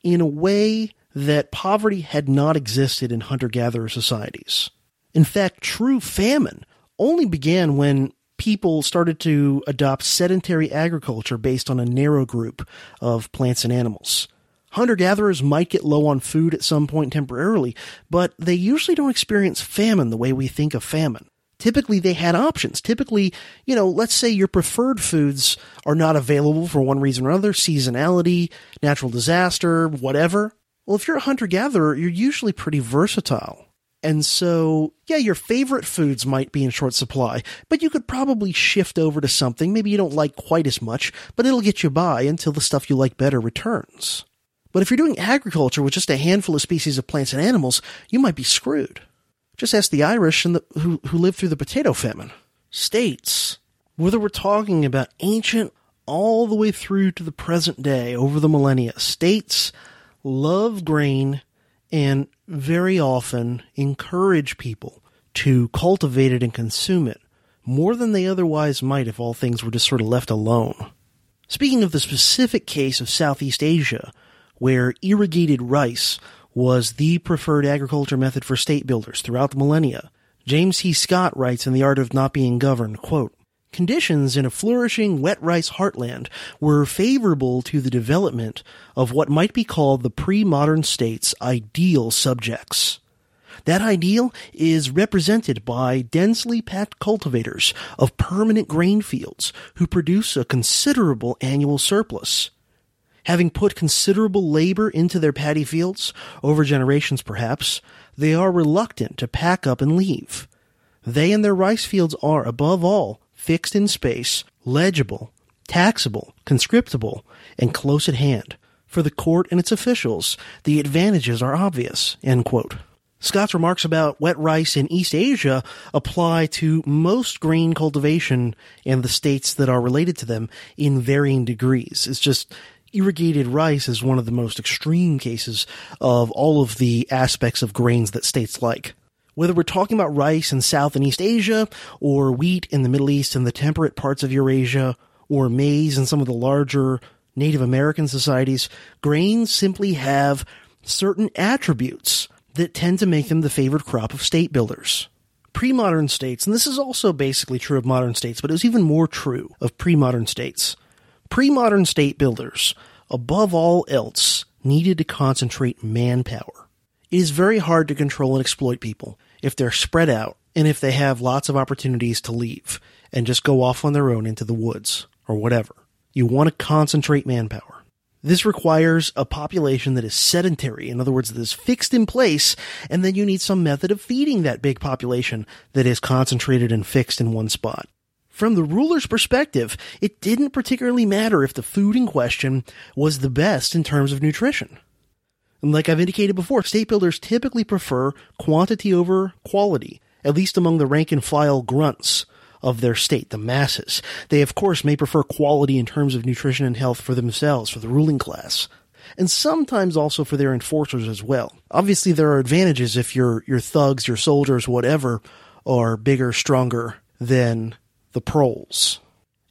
in a way that poverty had not existed in hunter-gatherer societies. In fact, true famine only began when people started to adopt sedentary agriculture based on a narrow group of plants and animals. Hunter gatherers might get low on food at some point temporarily, but they usually don't experience famine the way we think of famine. Typically, they had options. Typically, you know, let's say your preferred foods are not available for one reason or another, seasonality, natural disaster, whatever. Well, if you're a hunter gatherer, you're usually pretty versatile. And so, yeah, your favorite foods might be in short supply, but you could probably shift over to something maybe you don't like quite as much, but it'll get you by until the stuff you like better returns. But if you're doing agriculture with just a handful of species of plants and animals, you might be screwed. Just ask the Irish the, who, who lived through the potato famine. States, whether we're talking about ancient all the way through to the present day over the millennia, states love grain and very often encourage people to cultivate it and consume it more than they otherwise might if all things were just sort of left alone. Speaking of the specific case of Southeast Asia, where irrigated rice was the preferred agriculture method for state builders throughout the millennia. James C. Scott writes in The Art of Not Being Governed, quote, Conditions in a flourishing wet rice heartland were favorable to the development of what might be called the pre-modern state's ideal subjects. That ideal is represented by densely packed cultivators of permanent grain fields who produce a considerable annual surplus. Having put considerable labor into their paddy fields, over generations perhaps, they are reluctant to pack up and leave. They and their rice fields are, above all, fixed in space, legible, taxable, conscriptable, and close at hand. For the court and its officials, the advantages are obvious. Scott's remarks about wet rice in East Asia apply to most grain cultivation and the states that are related to them in varying degrees. It's just irrigated rice is one of the most extreme cases of all of the aspects of grains that states like. Whether we're talking about rice in South and East Asia, or wheat in the Middle East and the temperate parts of Eurasia, or maize in some of the larger Native American societies, grains simply have certain attributes that tend to make them the favored crop of state builders. Pre-modern states, and this is also basically true of modern states, but it was even more true of pre-modern states, Pre-modern state builders, above all else, needed to concentrate manpower. It is very hard to control and exploit people if they're spread out and if they have lots of opportunities to leave and just go off on their own into the woods or whatever. You want to concentrate manpower. This requires a population that is sedentary, in other words, that is fixed in place, and then you need some method of feeding that big population that is concentrated and fixed in one spot. From the ruler's perspective, it didn't particularly matter if the food in question was the best in terms of nutrition. And like I've indicated before, state builders typically prefer quantity over quality, at least among the rank and file grunts of their state, the masses. They of course may prefer quality in terms of nutrition and health for themselves, for the ruling class. And sometimes also for their enforcers as well. Obviously there are advantages if your, your thugs, your soldiers, whatever, are bigger, stronger than the proles.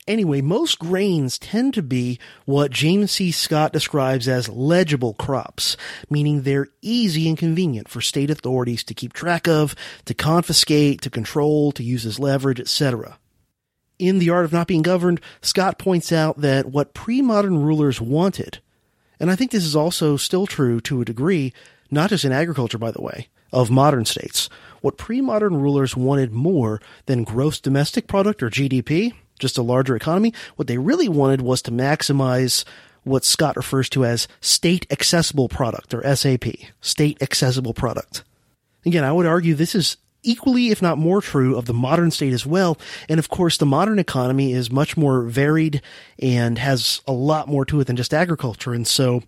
Anyway, most grains tend to be what James C. Scott describes as legible crops, meaning they're easy and convenient for state authorities to keep track of, to confiscate, to control, to use as leverage, etc. In The Art of Not Being Governed, Scott points out that what pre-modern rulers wanted, and I think this is also still true to a degree, not just in agriculture, by the way, of modern states, what pre-modern rulers wanted more than gross domestic product or GDP, just a larger economy, what they really wanted was to maximize what Scott refers to as state accessible product or SAP, state accessible product. Again, I would argue this is equally, if not more true of the modern state as well. And of course, the modern economy is much more varied and has a lot more to it than just agriculture. And so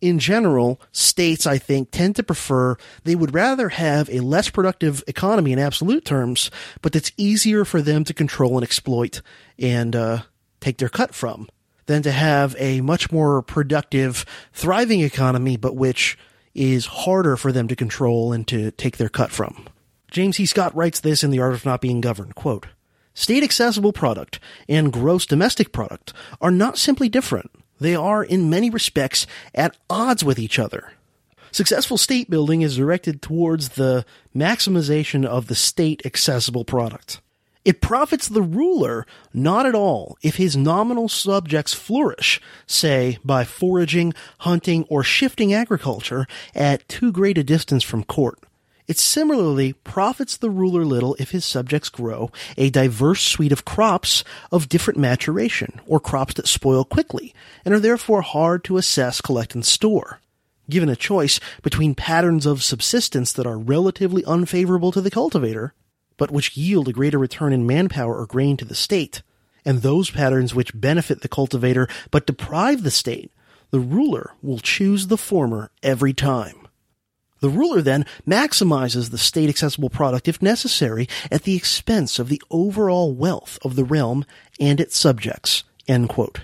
in general, states, I think, tend to prefer, they would rather have a less productive economy in absolute terms, but that's easier for them to control and exploit and uh, take their cut from, than to have a much more productive, thriving economy, but which is harder for them to control and to take their cut from. James C. Scott writes this in The Art of Not Being Governed, quote, State accessible product and gross domestic product are not simply different. They are, in many respects, at odds with each other. Successful state building is directed towards the maximization of the state accessible product. It profits the ruler not at all if his nominal subjects flourish, say, by foraging, hunting, or shifting agriculture at too great a distance from court. It similarly profits the ruler little if his subjects grow a diverse suite of crops of different maturation, or crops that spoil quickly, and are therefore hard to assess, collect, and store. Given a choice between patterns of subsistence that are relatively unfavorable to the cultivator, but which yield a greater return in manpower or grain to the state, and those patterns which benefit the cultivator but deprive the state, the ruler will choose the former every time. The ruler then maximizes the state accessible product if necessary at the expense of the overall wealth of the realm and its subjects. End quote.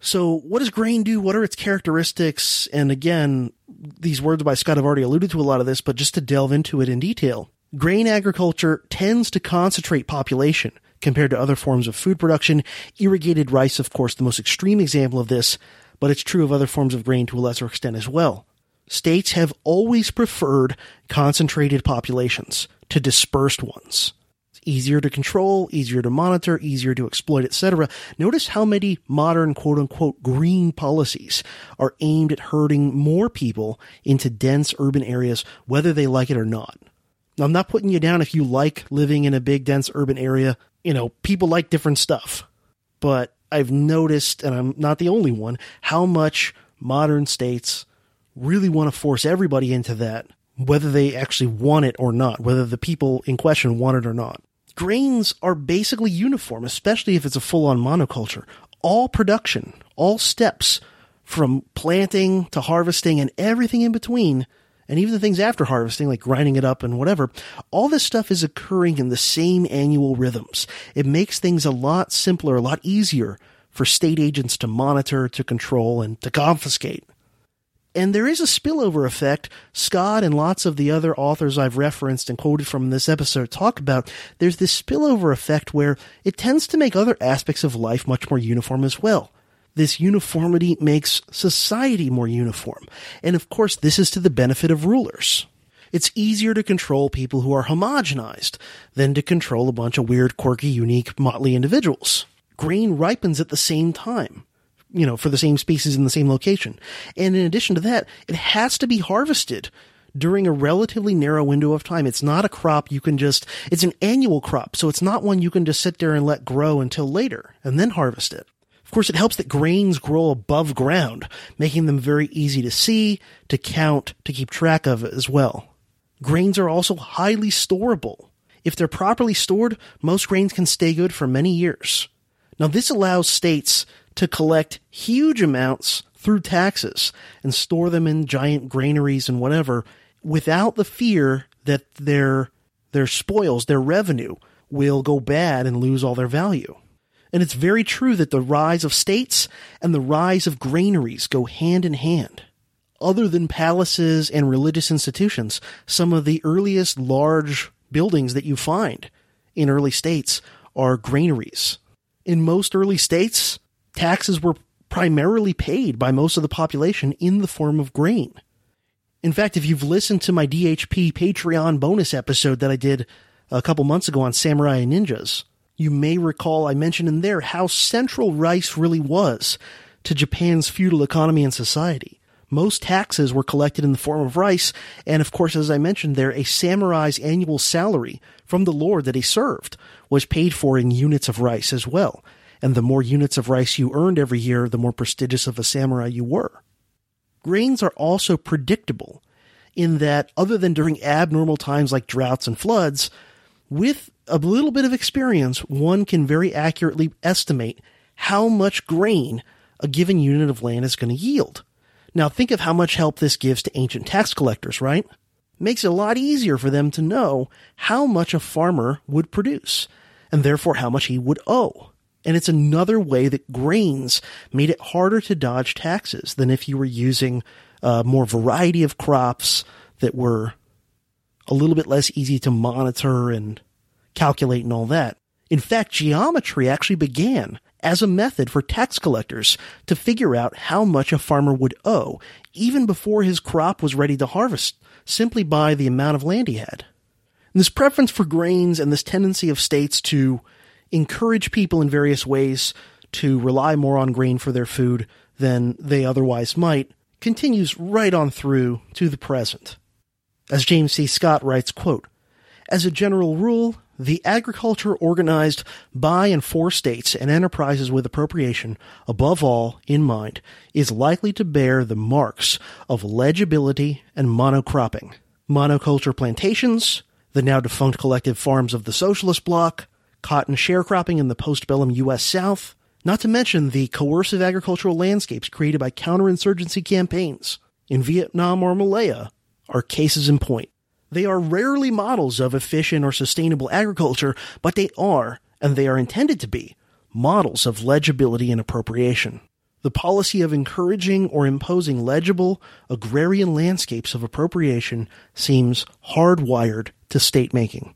So what does grain do? What are its characteristics? And again, these words by Scott have already alluded to a lot of this, but just to delve into it in detail. Grain agriculture tends to concentrate population compared to other forms of food production. Irrigated rice, of course, the most extreme example of this, but it's true of other forms of grain to a lesser extent as well states have always preferred concentrated populations to dispersed ones. It's easier to control, easier to monitor, easier to exploit, etc. Notice how many modern quote unquote green policies are aimed at herding more people into dense urban areas, whether they like it or not. Now, I'm not putting you down if you like living in a big, dense urban area. You know, people like different stuff. But I've noticed, and I'm not the only one, how much modern states really want to force everybody into that, whether they actually want it or not, whether the people in question want it or not. Grains are basically uniform, especially if it's a full on monoculture. All production, all steps from planting to harvesting and everything in between, and even the things after harvesting, like grinding it up and whatever, all this stuff is occurring in the same annual rhythms. It makes things a lot simpler, a lot easier for state agents to monitor, to control, and to confiscate. And there is a spillover effect. Scott and lots of the other authors I've referenced and quoted from this episode talk about. There's this spillover effect where it tends to make other aspects of life much more uniform as well. This uniformity makes society more uniform. And of course, this is to the benefit of rulers. It's easier to control people who are homogenized than to control a bunch of weird, quirky, unique, motley individuals. Grain ripens at the same time you know, for the same species in the same location. And in addition to that, it has to be harvested during a relatively narrow window of time. It's not a crop you can just, it's an annual crop. So it's not one you can just sit there and let grow until later and then harvest it. Of course, it helps that grains grow above ground, making them very easy to see, to count, to keep track of as well. Grains are also highly storable. If they're properly stored, most grains can stay good for many years. Now, this allows states to collect huge amounts through taxes and store them in giant granaries and whatever without the fear that their their spoils, their revenue will go bad and lose all their value. And it's very true that the rise of states and the rise of granaries go hand in hand. Other than palaces and religious institutions, some of the earliest large buildings that you find in early states are granaries. In most early states, taxes were primarily paid by most of the population in the form of grain. In fact, if you've listened to my DHP Patreon bonus episode that I did a couple months ago on samurai and ninjas, you may recall I mentioned in there how central rice really was to Japan's feudal economy and society. Most taxes were collected in the form of rice, and of course, as I mentioned there, a samurai's annual salary from the lord that he served was paid for in units of rice as well and the more units of rice you earned every year, the more prestigious of a samurai you were. Grains are also predictable in that other than during abnormal times like droughts and floods, with a little bit of experience, one can very accurately estimate how much grain a given unit of land is going to yield. Now think of how much help this gives to ancient tax collectors, right? Makes it a lot easier for them to know how much a farmer would produce, and therefore how much he would owe. And it's another way that grains made it harder to dodge taxes than if you were using uh, more variety of crops that were a little bit less easy to monitor and calculate and all that. In fact, geometry actually began as a method for tax collectors to figure out how much a farmer would owe, even before his crop was ready to harvest, simply by the amount of land he had. And this preference for grains and this tendency of states to encourage people in various ways to rely more on grain for their food than they otherwise might continues right on through to the present. As James C. Scott writes, quote, As a general rule, the agriculture organized by and for states and enterprises with appropriation, above all in mind, is likely to bear the marks of legibility and monocropping. Monoculture plantations, the now defunct collective farms of the socialist bloc, cotton sharecropping in the postbellum U.S. South, not to mention the coercive agricultural landscapes created by counterinsurgency campaigns in Vietnam or Malaya, are cases in point. They are rarely models of efficient or sustainable agriculture, but they are, and they are intended to be, models of legibility and appropriation. The policy of encouraging or imposing legible agrarian landscapes of appropriation seems hardwired to state making.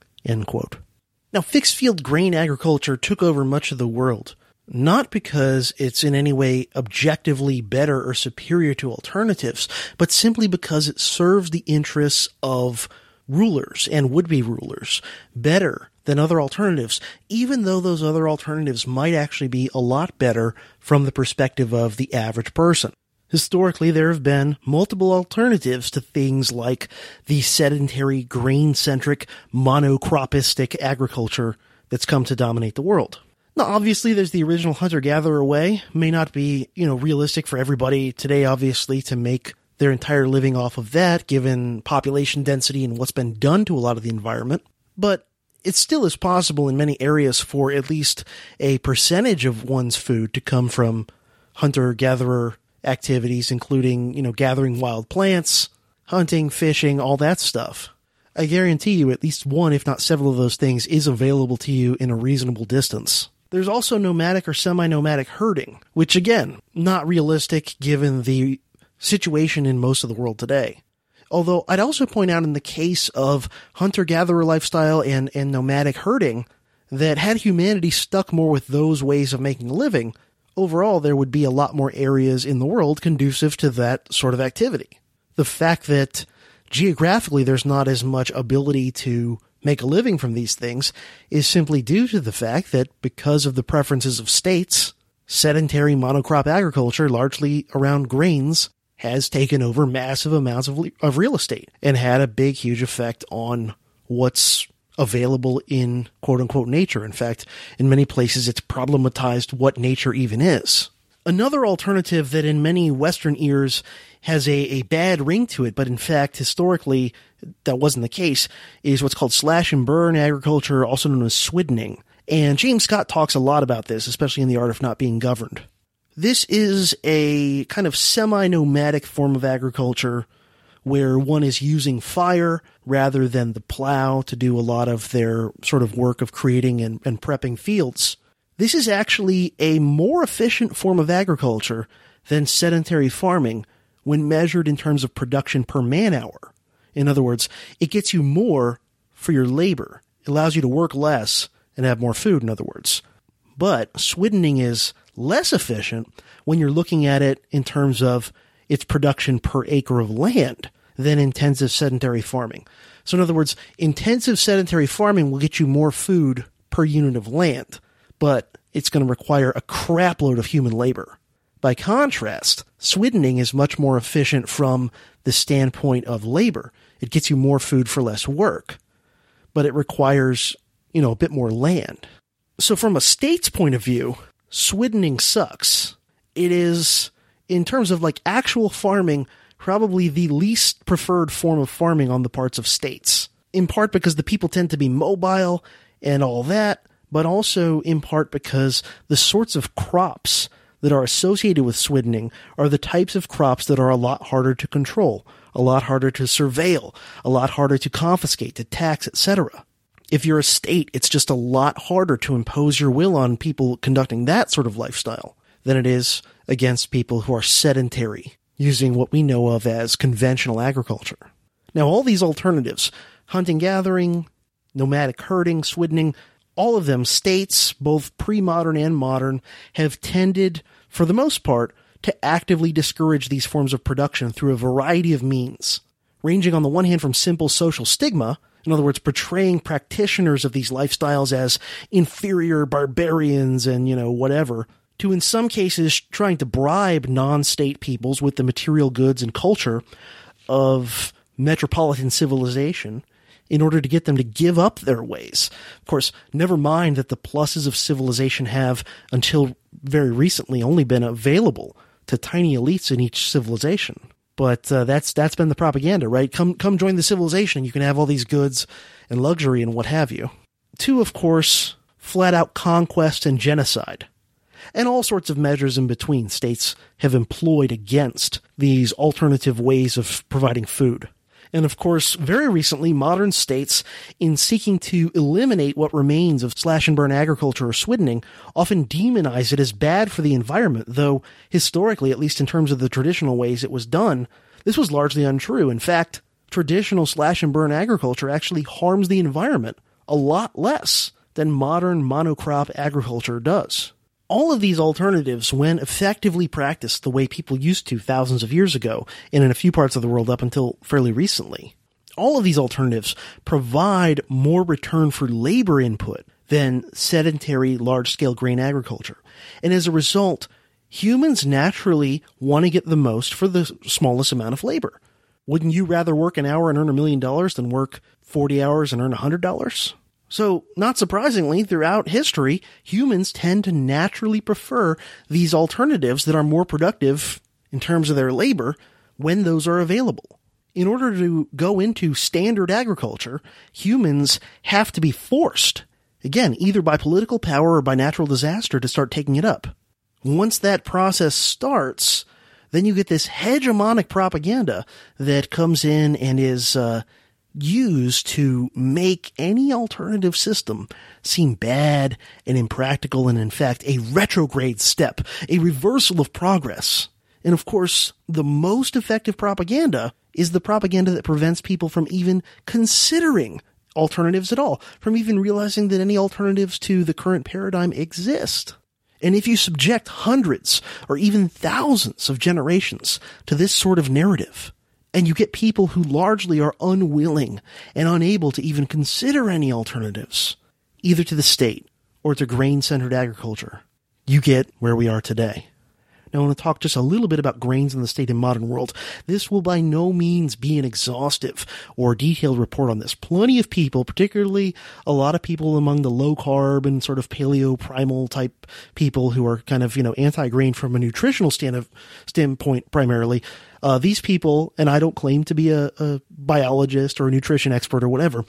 Now, fixed field grain agriculture took over much of the world, not because it's in any way objectively better or superior to alternatives, but simply because it serves the interests of rulers and would be rulers better than other alternatives, even though those other alternatives might actually be a lot better from the perspective of the average person. Historically, there have been multiple alternatives to things like the sedentary, grain centric, monocropistic agriculture that's come to dominate the world. Now, obviously, there's the original hunter gatherer way. May not be, you know, realistic for everybody today, obviously, to make their entire living off of that, given population density and what's been done to a lot of the environment. But it still is possible in many areas for at least a percentage of one's food to come from hunter gatherer activities, including, you know, gathering wild plants, hunting, fishing, all that stuff. I guarantee you at least one, if not several of those things is available to you in a reasonable distance. There's also nomadic or semi-nomadic herding, which again, not realistic given the situation in most of the world today. Although I'd also point out in the case of hunter gatherer lifestyle and, and nomadic herding that had humanity stuck more with those ways of making a living, overall there would be a lot more areas in the world conducive to that sort of activity. The fact that geographically there's not as much ability to make a living from these things is simply due to the fact that because of the preferences of states, sedentary monocrop agriculture, largely around grains, has taken over massive amounts of, of real estate and had a big, huge effect on what's available in quote unquote nature. In fact, in many places, it's problematized what nature even is. Another alternative that in many Western ears has a, a bad ring to it, but in fact, historically, that wasn't the case, is what's called slash and burn agriculture, also known as swiddening. And James Scott talks a lot about this, especially in The Art of Not Being Governed. This is a kind of semi-nomadic form of agriculture where one is using fire rather than the plow to do a lot of their sort of work of creating and, and prepping fields. This is actually a more efficient form of agriculture than sedentary farming when measured in terms of production per man hour. In other words, it gets you more for your labor. It allows you to work less and have more food, in other words. But swiddening is less efficient when you're looking at it in terms of its production per acre of land than intensive sedentary farming. So in other words, intensive sedentary farming will get you more food per unit of land, but it's going to require a crapload of human labor. By contrast, swiddening is much more efficient from the standpoint of labor. It gets you more food for less work, but it requires, you know, a bit more land. So from a state's point of view, swiddening sucks. It is, in terms of like actual farming, probably the least preferred form of farming on the parts of states. In part because the people tend to be mobile and all that, but also in part because the sorts of crops that are associated with swiddening are the types of crops that are a lot harder to control, a lot harder to surveil, a lot harder to confiscate, to tax, etc. If you're a state, it's just a lot harder to impose your will on people conducting that sort of lifestyle than it is against people who are sedentary, using what we know of as conventional agriculture. Now, all these alternatives, hunting gathering, nomadic herding, swiddening, all of them, states, both pre-modern and modern, have tended, for the most part, to actively discourage these forms of production through a variety of means, ranging on the one hand from simple social stigma, in other words, portraying practitioners of these lifestyles as inferior barbarians and, you know, whatever, to in some cases trying to bribe non-state peoples with the material goods and culture of metropolitan civilization in order to get them to give up their ways. Of course, never mind that the pluses of civilization have, until very recently, only been available to tiny elites in each civilization. But uh, that's that's been the propaganda, right? Come come join the civilization, and you can have all these goods and luxury and what have you. Two, of course, flat out conquest and genocide. And all sorts of measures in between states have employed against these alternative ways of providing food. And of course, very recently, modern states, in seeking to eliminate what remains of slash and burn agriculture or swiddening, often demonize it as bad for the environment, though historically, at least in terms of the traditional ways it was done, this was largely untrue. In fact, traditional slash and burn agriculture actually harms the environment a lot less than modern monocrop agriculture does all of these alternatives, when effectively practiced the way people used to thousands of years ago, and in a few parts of the world up until fairly recently, all of these alternatives provide more return for labor input than sedentary large scale grain agriculture. And as a result, humans naturally want to get the most for the smallest amount of labor. Wouldn't you rather work an hour and earn a million dollars than work 40 hours and earn a hundred dollars? So, not surprisingly, throughout history, humans tend to naturally prefer these alternatives that are more productive in terms of their labor when those are available. In order to go into standard agriculture, humans have to be forced, again, either by political power or by natural disaster to start taking it up. Once that process starts, then you get this hegemonic propaganda that comes in and is, uh, used to make any alternative system seem bad and impractical and in fact a retrograde step, a reversal of progress. And of course, the most effective propaganda is the propaganda that prevents people from even considering alternatives at all, from even realizing that any alternatives to the current paradigm exist. And if you subject hundreds or even thousands of generations to this sort of narrative, and you get people who largely are unwilling and unable to even consider any alternatives, either to the state or to grain centered agriculture. You get where we are today. Now, I want to talk just a little bit about grains in the state and modern world. This will by no means be an exhaustive or detailed report on this. Plenty of people, particularly a lot of people among the low carb and sort of paleo primal type people who are kind of, you know, anti grain from a nutritional stand of, standpoint primarily, uh, these people, and I don't claim to be a, a biologist or a nutrition expert or whatever,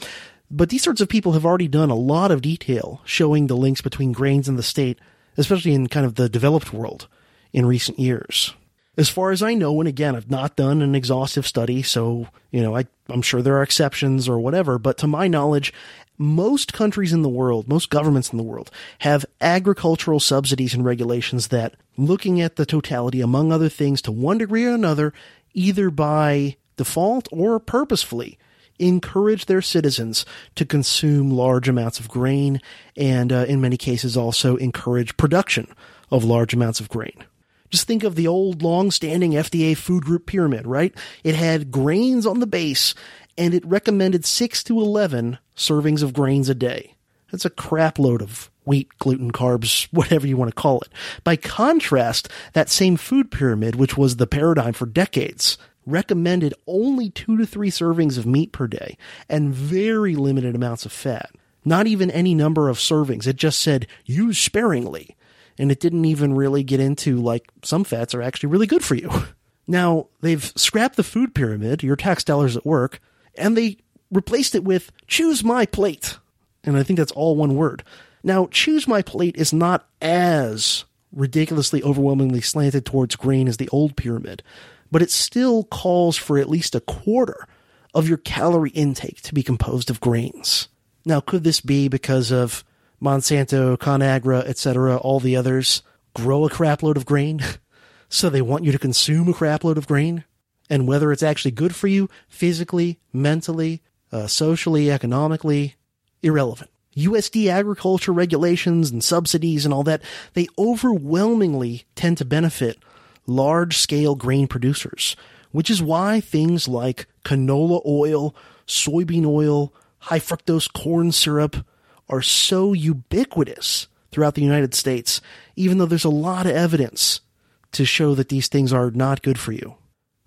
but these sorts of people have already done a lot of detail showing the links between grains and the state, especially in kind of the developed world in recent years. As far as I know, and again, I've not done an exhaustive study, so, you know, I, I'm sure there are exceptions or whatever, but to my knowledge, most countries in the world, most governments in the world, have agricultural subsidies and regulations that, looking at the totality, among other things, to one degree or another, either by default or purposefully, encourage their citizens to consume large amounts of grain and, uh, in many cases, also encourage production of large amounts of grain. Just think of the old long-standing FDA food group pyramid, right? It had grains on the base and it recommended 6 to 11 servings of grains a day. That's a crap load of wheat, gluten, carbs, whatever you want to call it. By contrast, that same food pyramid, which was the paradigm for decades, recommended only two to three servings of meat per day and very limited amounts of fat. Not even any number of servings. It just said use sparingly. And it didn't even really get into like some fats are actually really good for you. Now, they've scrapped the food pyramid, your tax dollars at work, and they replaced it with choose my plate. And I think that's all one word. Now, choose my plate is not as ridiculously overwhelmingly slanted towards grain as the old pyramid, but it still calls for at least a quarter of your calorie intake to be composed of grains. Now, could this be because of Monsanto, ConAgra, etc., all the others grow a crapload of grain? so they want you to consume a crapload of grain? And whether it's actually good for you physically, mentally, uh, socially, economically, irrelevant. USD agriculture regulations and subsidies and all that, they overwhelmingly tend to benefit large scale grain producers, which is why things like canola oil, soybean oil, high fructose corn syrup are so ubiquitous throughout the United States, even though there's a lot of evidence to show that these things are not good for you.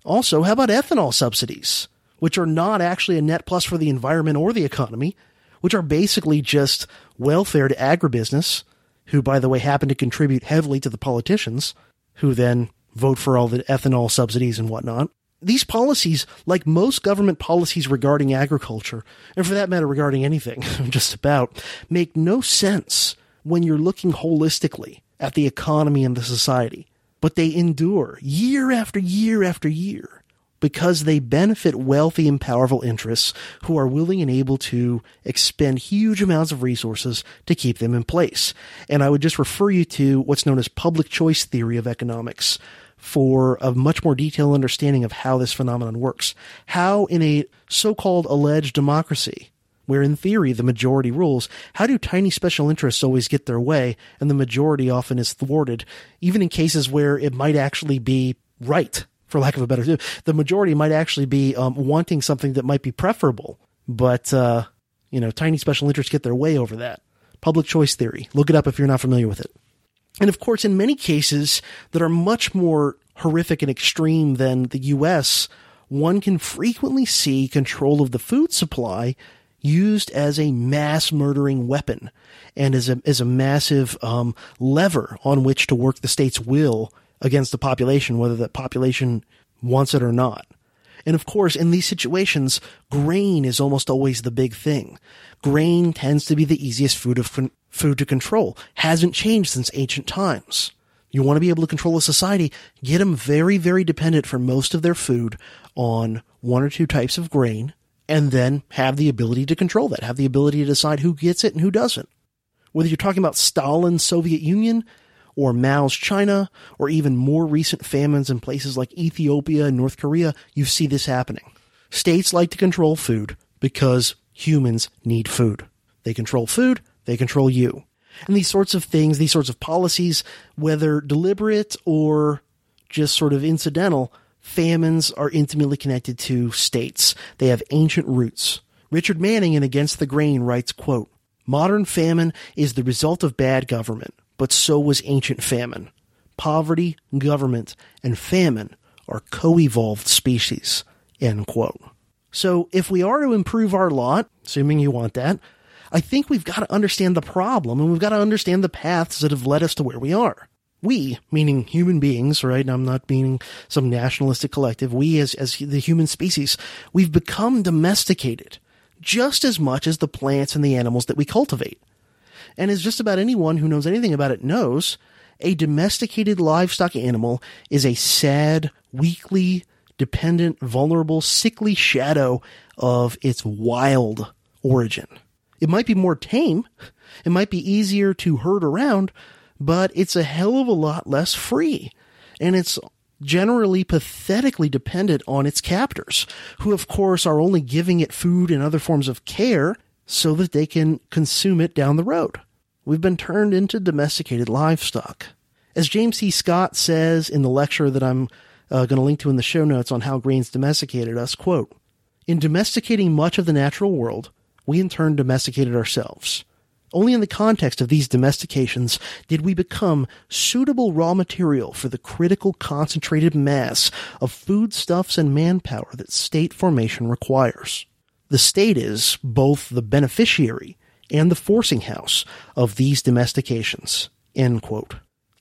Also, how about ethanol subsidies, which are not actually a net plus for the environment or the economy, which are basically just welfare to agribusiness, who, by the way, happen to contribute heavily to the politicians, who then vote for all the ethanol subsidies and whatnot. These policies, like most government policies regarding agriculture, and for that matter regarding anything, just about, make no sense when you're looking holistically at the economy and the society. But they endure year after year after year because they benefit wealthy and powerful interests who are willing and able to expend huge amounts of resources to keep them in place. And I would just refer you to what's known as public choice theory of economics for a much more detailed understanding of how this phenomenon works. How in a so-called alleged democracy, where in theory the majority rules, how do tiny special interests always get their way and the majority often is thwarted, even in cases where it might actually be right for lack of a better term. The majority might actually be um, wanting something that might be preferable, but uh, you know, tiny special interests get their way over that. Public choice theory. Look it up if you're not familiar with it. And of course, in many cases that are much more horrific and extreme than the U.S., one can frequently see control of the food supply used as a mass murdering weapon and as a, as a massive um, lever on which to work the state's will against the population, whether that population wants it or not. And of course, in these situations, grain is almost always the big thing. Grain tends to be the easiest food of con- food to control. Hasn't changed since ancient times. You want to be able to control a society, get them very, very dependent for most of their food on one or two types of grain, and then have the ability to control that, have the ability to decide who gets it and who doesn't. Whether you're talking about Stalin's Soviet Union, or Mao's China, or even more recent famines in places like Ethiopia and North Korea, you see this happening. States like to control food because humans need food. They control food, they control you. And these sorts of things, these sorts of policies, whether deliberate or just sort of incidental, famines are intimately connected to states. They have ancient roots. Richard Manning in Against the Grain writes, quote, Modern famine is the result of bad government but so was ancient famine. Poverty, government, and famine are co-evolved species. End quote. So if we are to improve our lot, assuming you want that, I think we've got to understand the problem and we've got to understand the paths that have led us to where we are. We, meaning human beings, right? I'm not meaning some nationalistic collective. We as, as the human species, we've become domesticated just as much as the plants and the animals that we cultivate. And as just about anyone who knows anything about it knows, a domesticated livestock animal is a sad, weakly, dependent, vulnerable, sickly shadow of its wild origin. It might be more tame, it might be easier to herd around, but it's a hell of a lot less free. And it's generally pathetically dependent on its captors, who of course are only giving it food and other forms of care so that they can consume it down the road. We've been turned into domesticated livestock. As James C. Scott says in the lecture that I'm uh, going to link to in the show notes on how grains domesticated us, quote, in domesticating much of the natural world, we in turn domesticated ourselves. Only in the context of these domestications did we become suitable raw material for the critical concentrated mass of foodstuffs and manpower that state formation requires. The state is both the beneficiary and the forcing house of these domestications.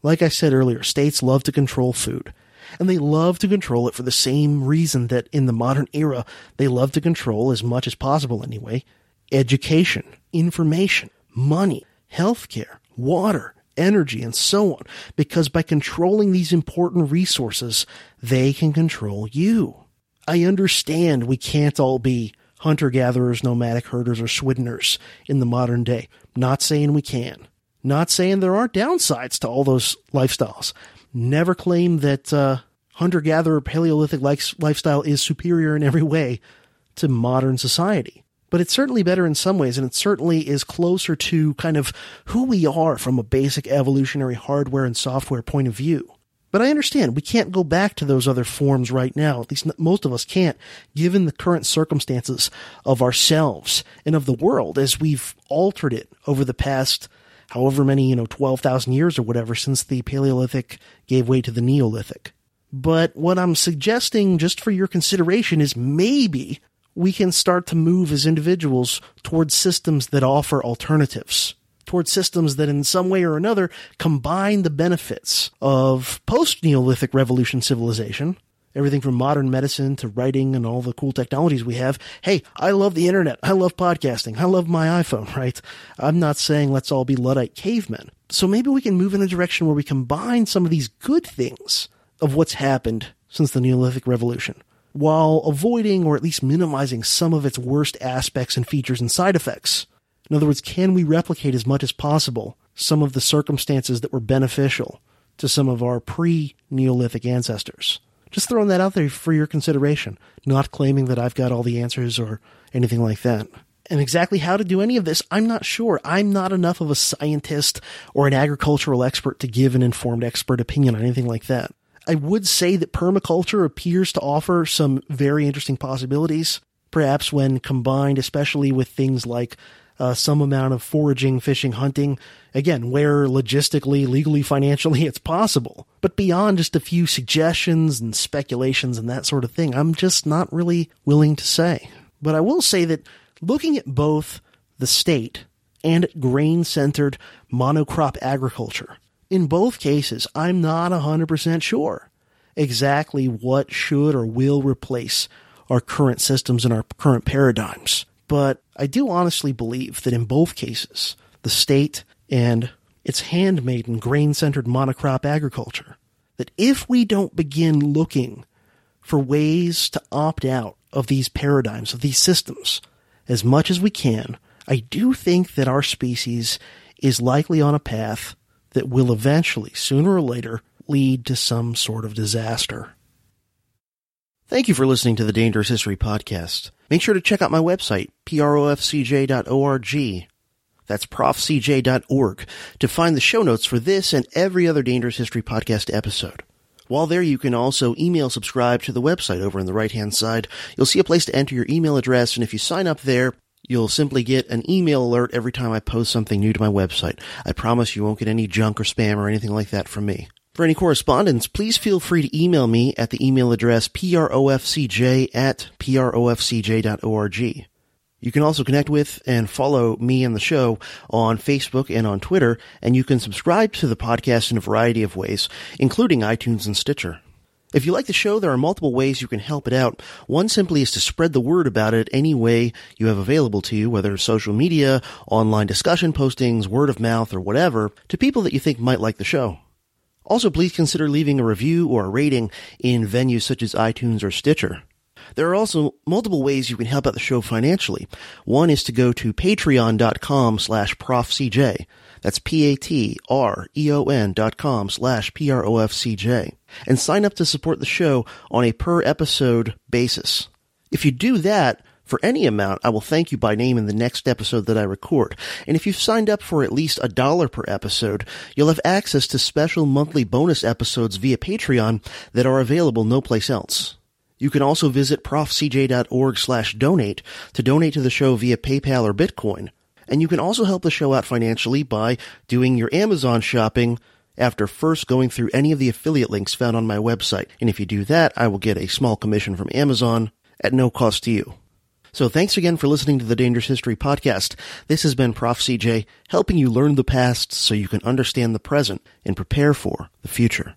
Like I said earlier, states love to control food. And they love to control it for the same reason that in the modern era, they love to control, as much as possible anyway, education, information, money, healthcare, water, energy, and so on, because by controlling these important resources, they can control you. I understand we can't all be hunter gatherers, nomadic herders, or swiddeners in the modern day. Not saying we can. Not saying there aren't downsides to all those lifestyles. Never claim that uh, hunter gatherer Paleolithic lifestyle is superior in every way to modern society. But it's certainly better in some ways, and it certainly is closer to kind of who we are from a basic evolutionary hardware and software point of view. But I understand we can't go back to those other forms right now. At least most of us can't, given the current circumstances of ourselves and of the world as we've altered it over the past however many, you know, 12,000 years or whatever since the Paleolithic gave way to the Neolithic. But what I'm suggesting just for your consideration is maybe we can start to move as individuals towards systems that offer alternatives towards systems that in some way or another combine the benefits of post Neolithic revolution civilization, everything from modern medicine to writing and all the cool technologies we have. Hey, I love the internet. I love podcasting. I love my iPhone, right? I'm not saying let's all be Luddite cavemen. So maybe we can move in a direction where we combine some of these good things of what's happened since the Neolithic revolution while avoiding or at least minimizing some of its worst aspects and features and side effects. In other words, can we replicate as much as possible some of the circumstances that were beneficial to some of our pre Neolithic ancestors? Just throwing that out there for your consideration, not claiming that I've got all the answers or anything like that. And exactly how to do any of this, I'm not sure. I'm not enough of a scientist or an agricultural expert to give an informed expert opinion on anything like that. I would say that permaculture appears to offer some very interesting possibilities, perhaps when combined, especially with things like uh, some amount of foraging, fishing, hunting, again, where logistically, legally, financially it's possible. But beyond just a few suggestions and speculations and that sort of thing, I'm just not really willing to say. But I will say that looking at both the state and grain centered monocrop agriculture, in both cases, I'm not 100% sure exactly what should or will replace our current systems and our current paradigms. But I do honestly believe that in both cases, the state and its handmaiden grain centered monocrop agriculture, that if we don't begin looking for ways to opt out of these paradigms, of these systems, as much as we can, I do think that our species is likely on a path that will eventually, sooner or later, lead to some sort of disaster. Thank you for listening to the Dangerous History Podcast. Make sure to check out my website, profcj.org. That's profcj.org to find the show notes for this and every other Dangerous History Podcast episode. While there, you can also email subscribe to the website over on the right hand side. You'll see a place to enter your email address, and if you sign up there, you'll simply get an email alert every time I post something new to my website. I promise you won't get any junk or spam or anything like that from me. For any correspondence, please feel free to email me at the email address profcj at profcj.org. You can also connect with and follow me and the show on Facebook and on Twitter, and you can subscribe to the podcast in a variety of ways, including iTunes and Stitcher. If you like the show, there are multiple ways you can help it out. One simply is to spread the word about it any way you have available to you, whether social media, online discussion postings, word of mouth, or whatever, to people that you think might like the show. Also, please consider leaving a review or a rating in venues such as iTunes or Stitcher. There are also multiple ways you can help out the show financially. One is to go to patreon.com slash profcj. That's P-A-T-R-E-O-N dot com slash P-R-O-F-C-J. And sign up to support the show on a per episode basis. If you do that, for any amount, I will thank you by name in the next episode that I record. And if you've signed up for at least a dollar per episode, you'll have access to special monthly bonus episodes via Patreon that are available no place else. You can also visit profcj.org slash donate to donate to the show via PayPal or Bitcoin. And you can also help the show out financially by doing your Amazon shopping after first going through any of the affiliate links found on my website. And if you do that, I will get a small commission from Amazon at no cost to you. So thanks again for listening to the Dangerous History Podcast. This has been Prof. CJ, helping you learn the past so you can understand the present and prepare for the future.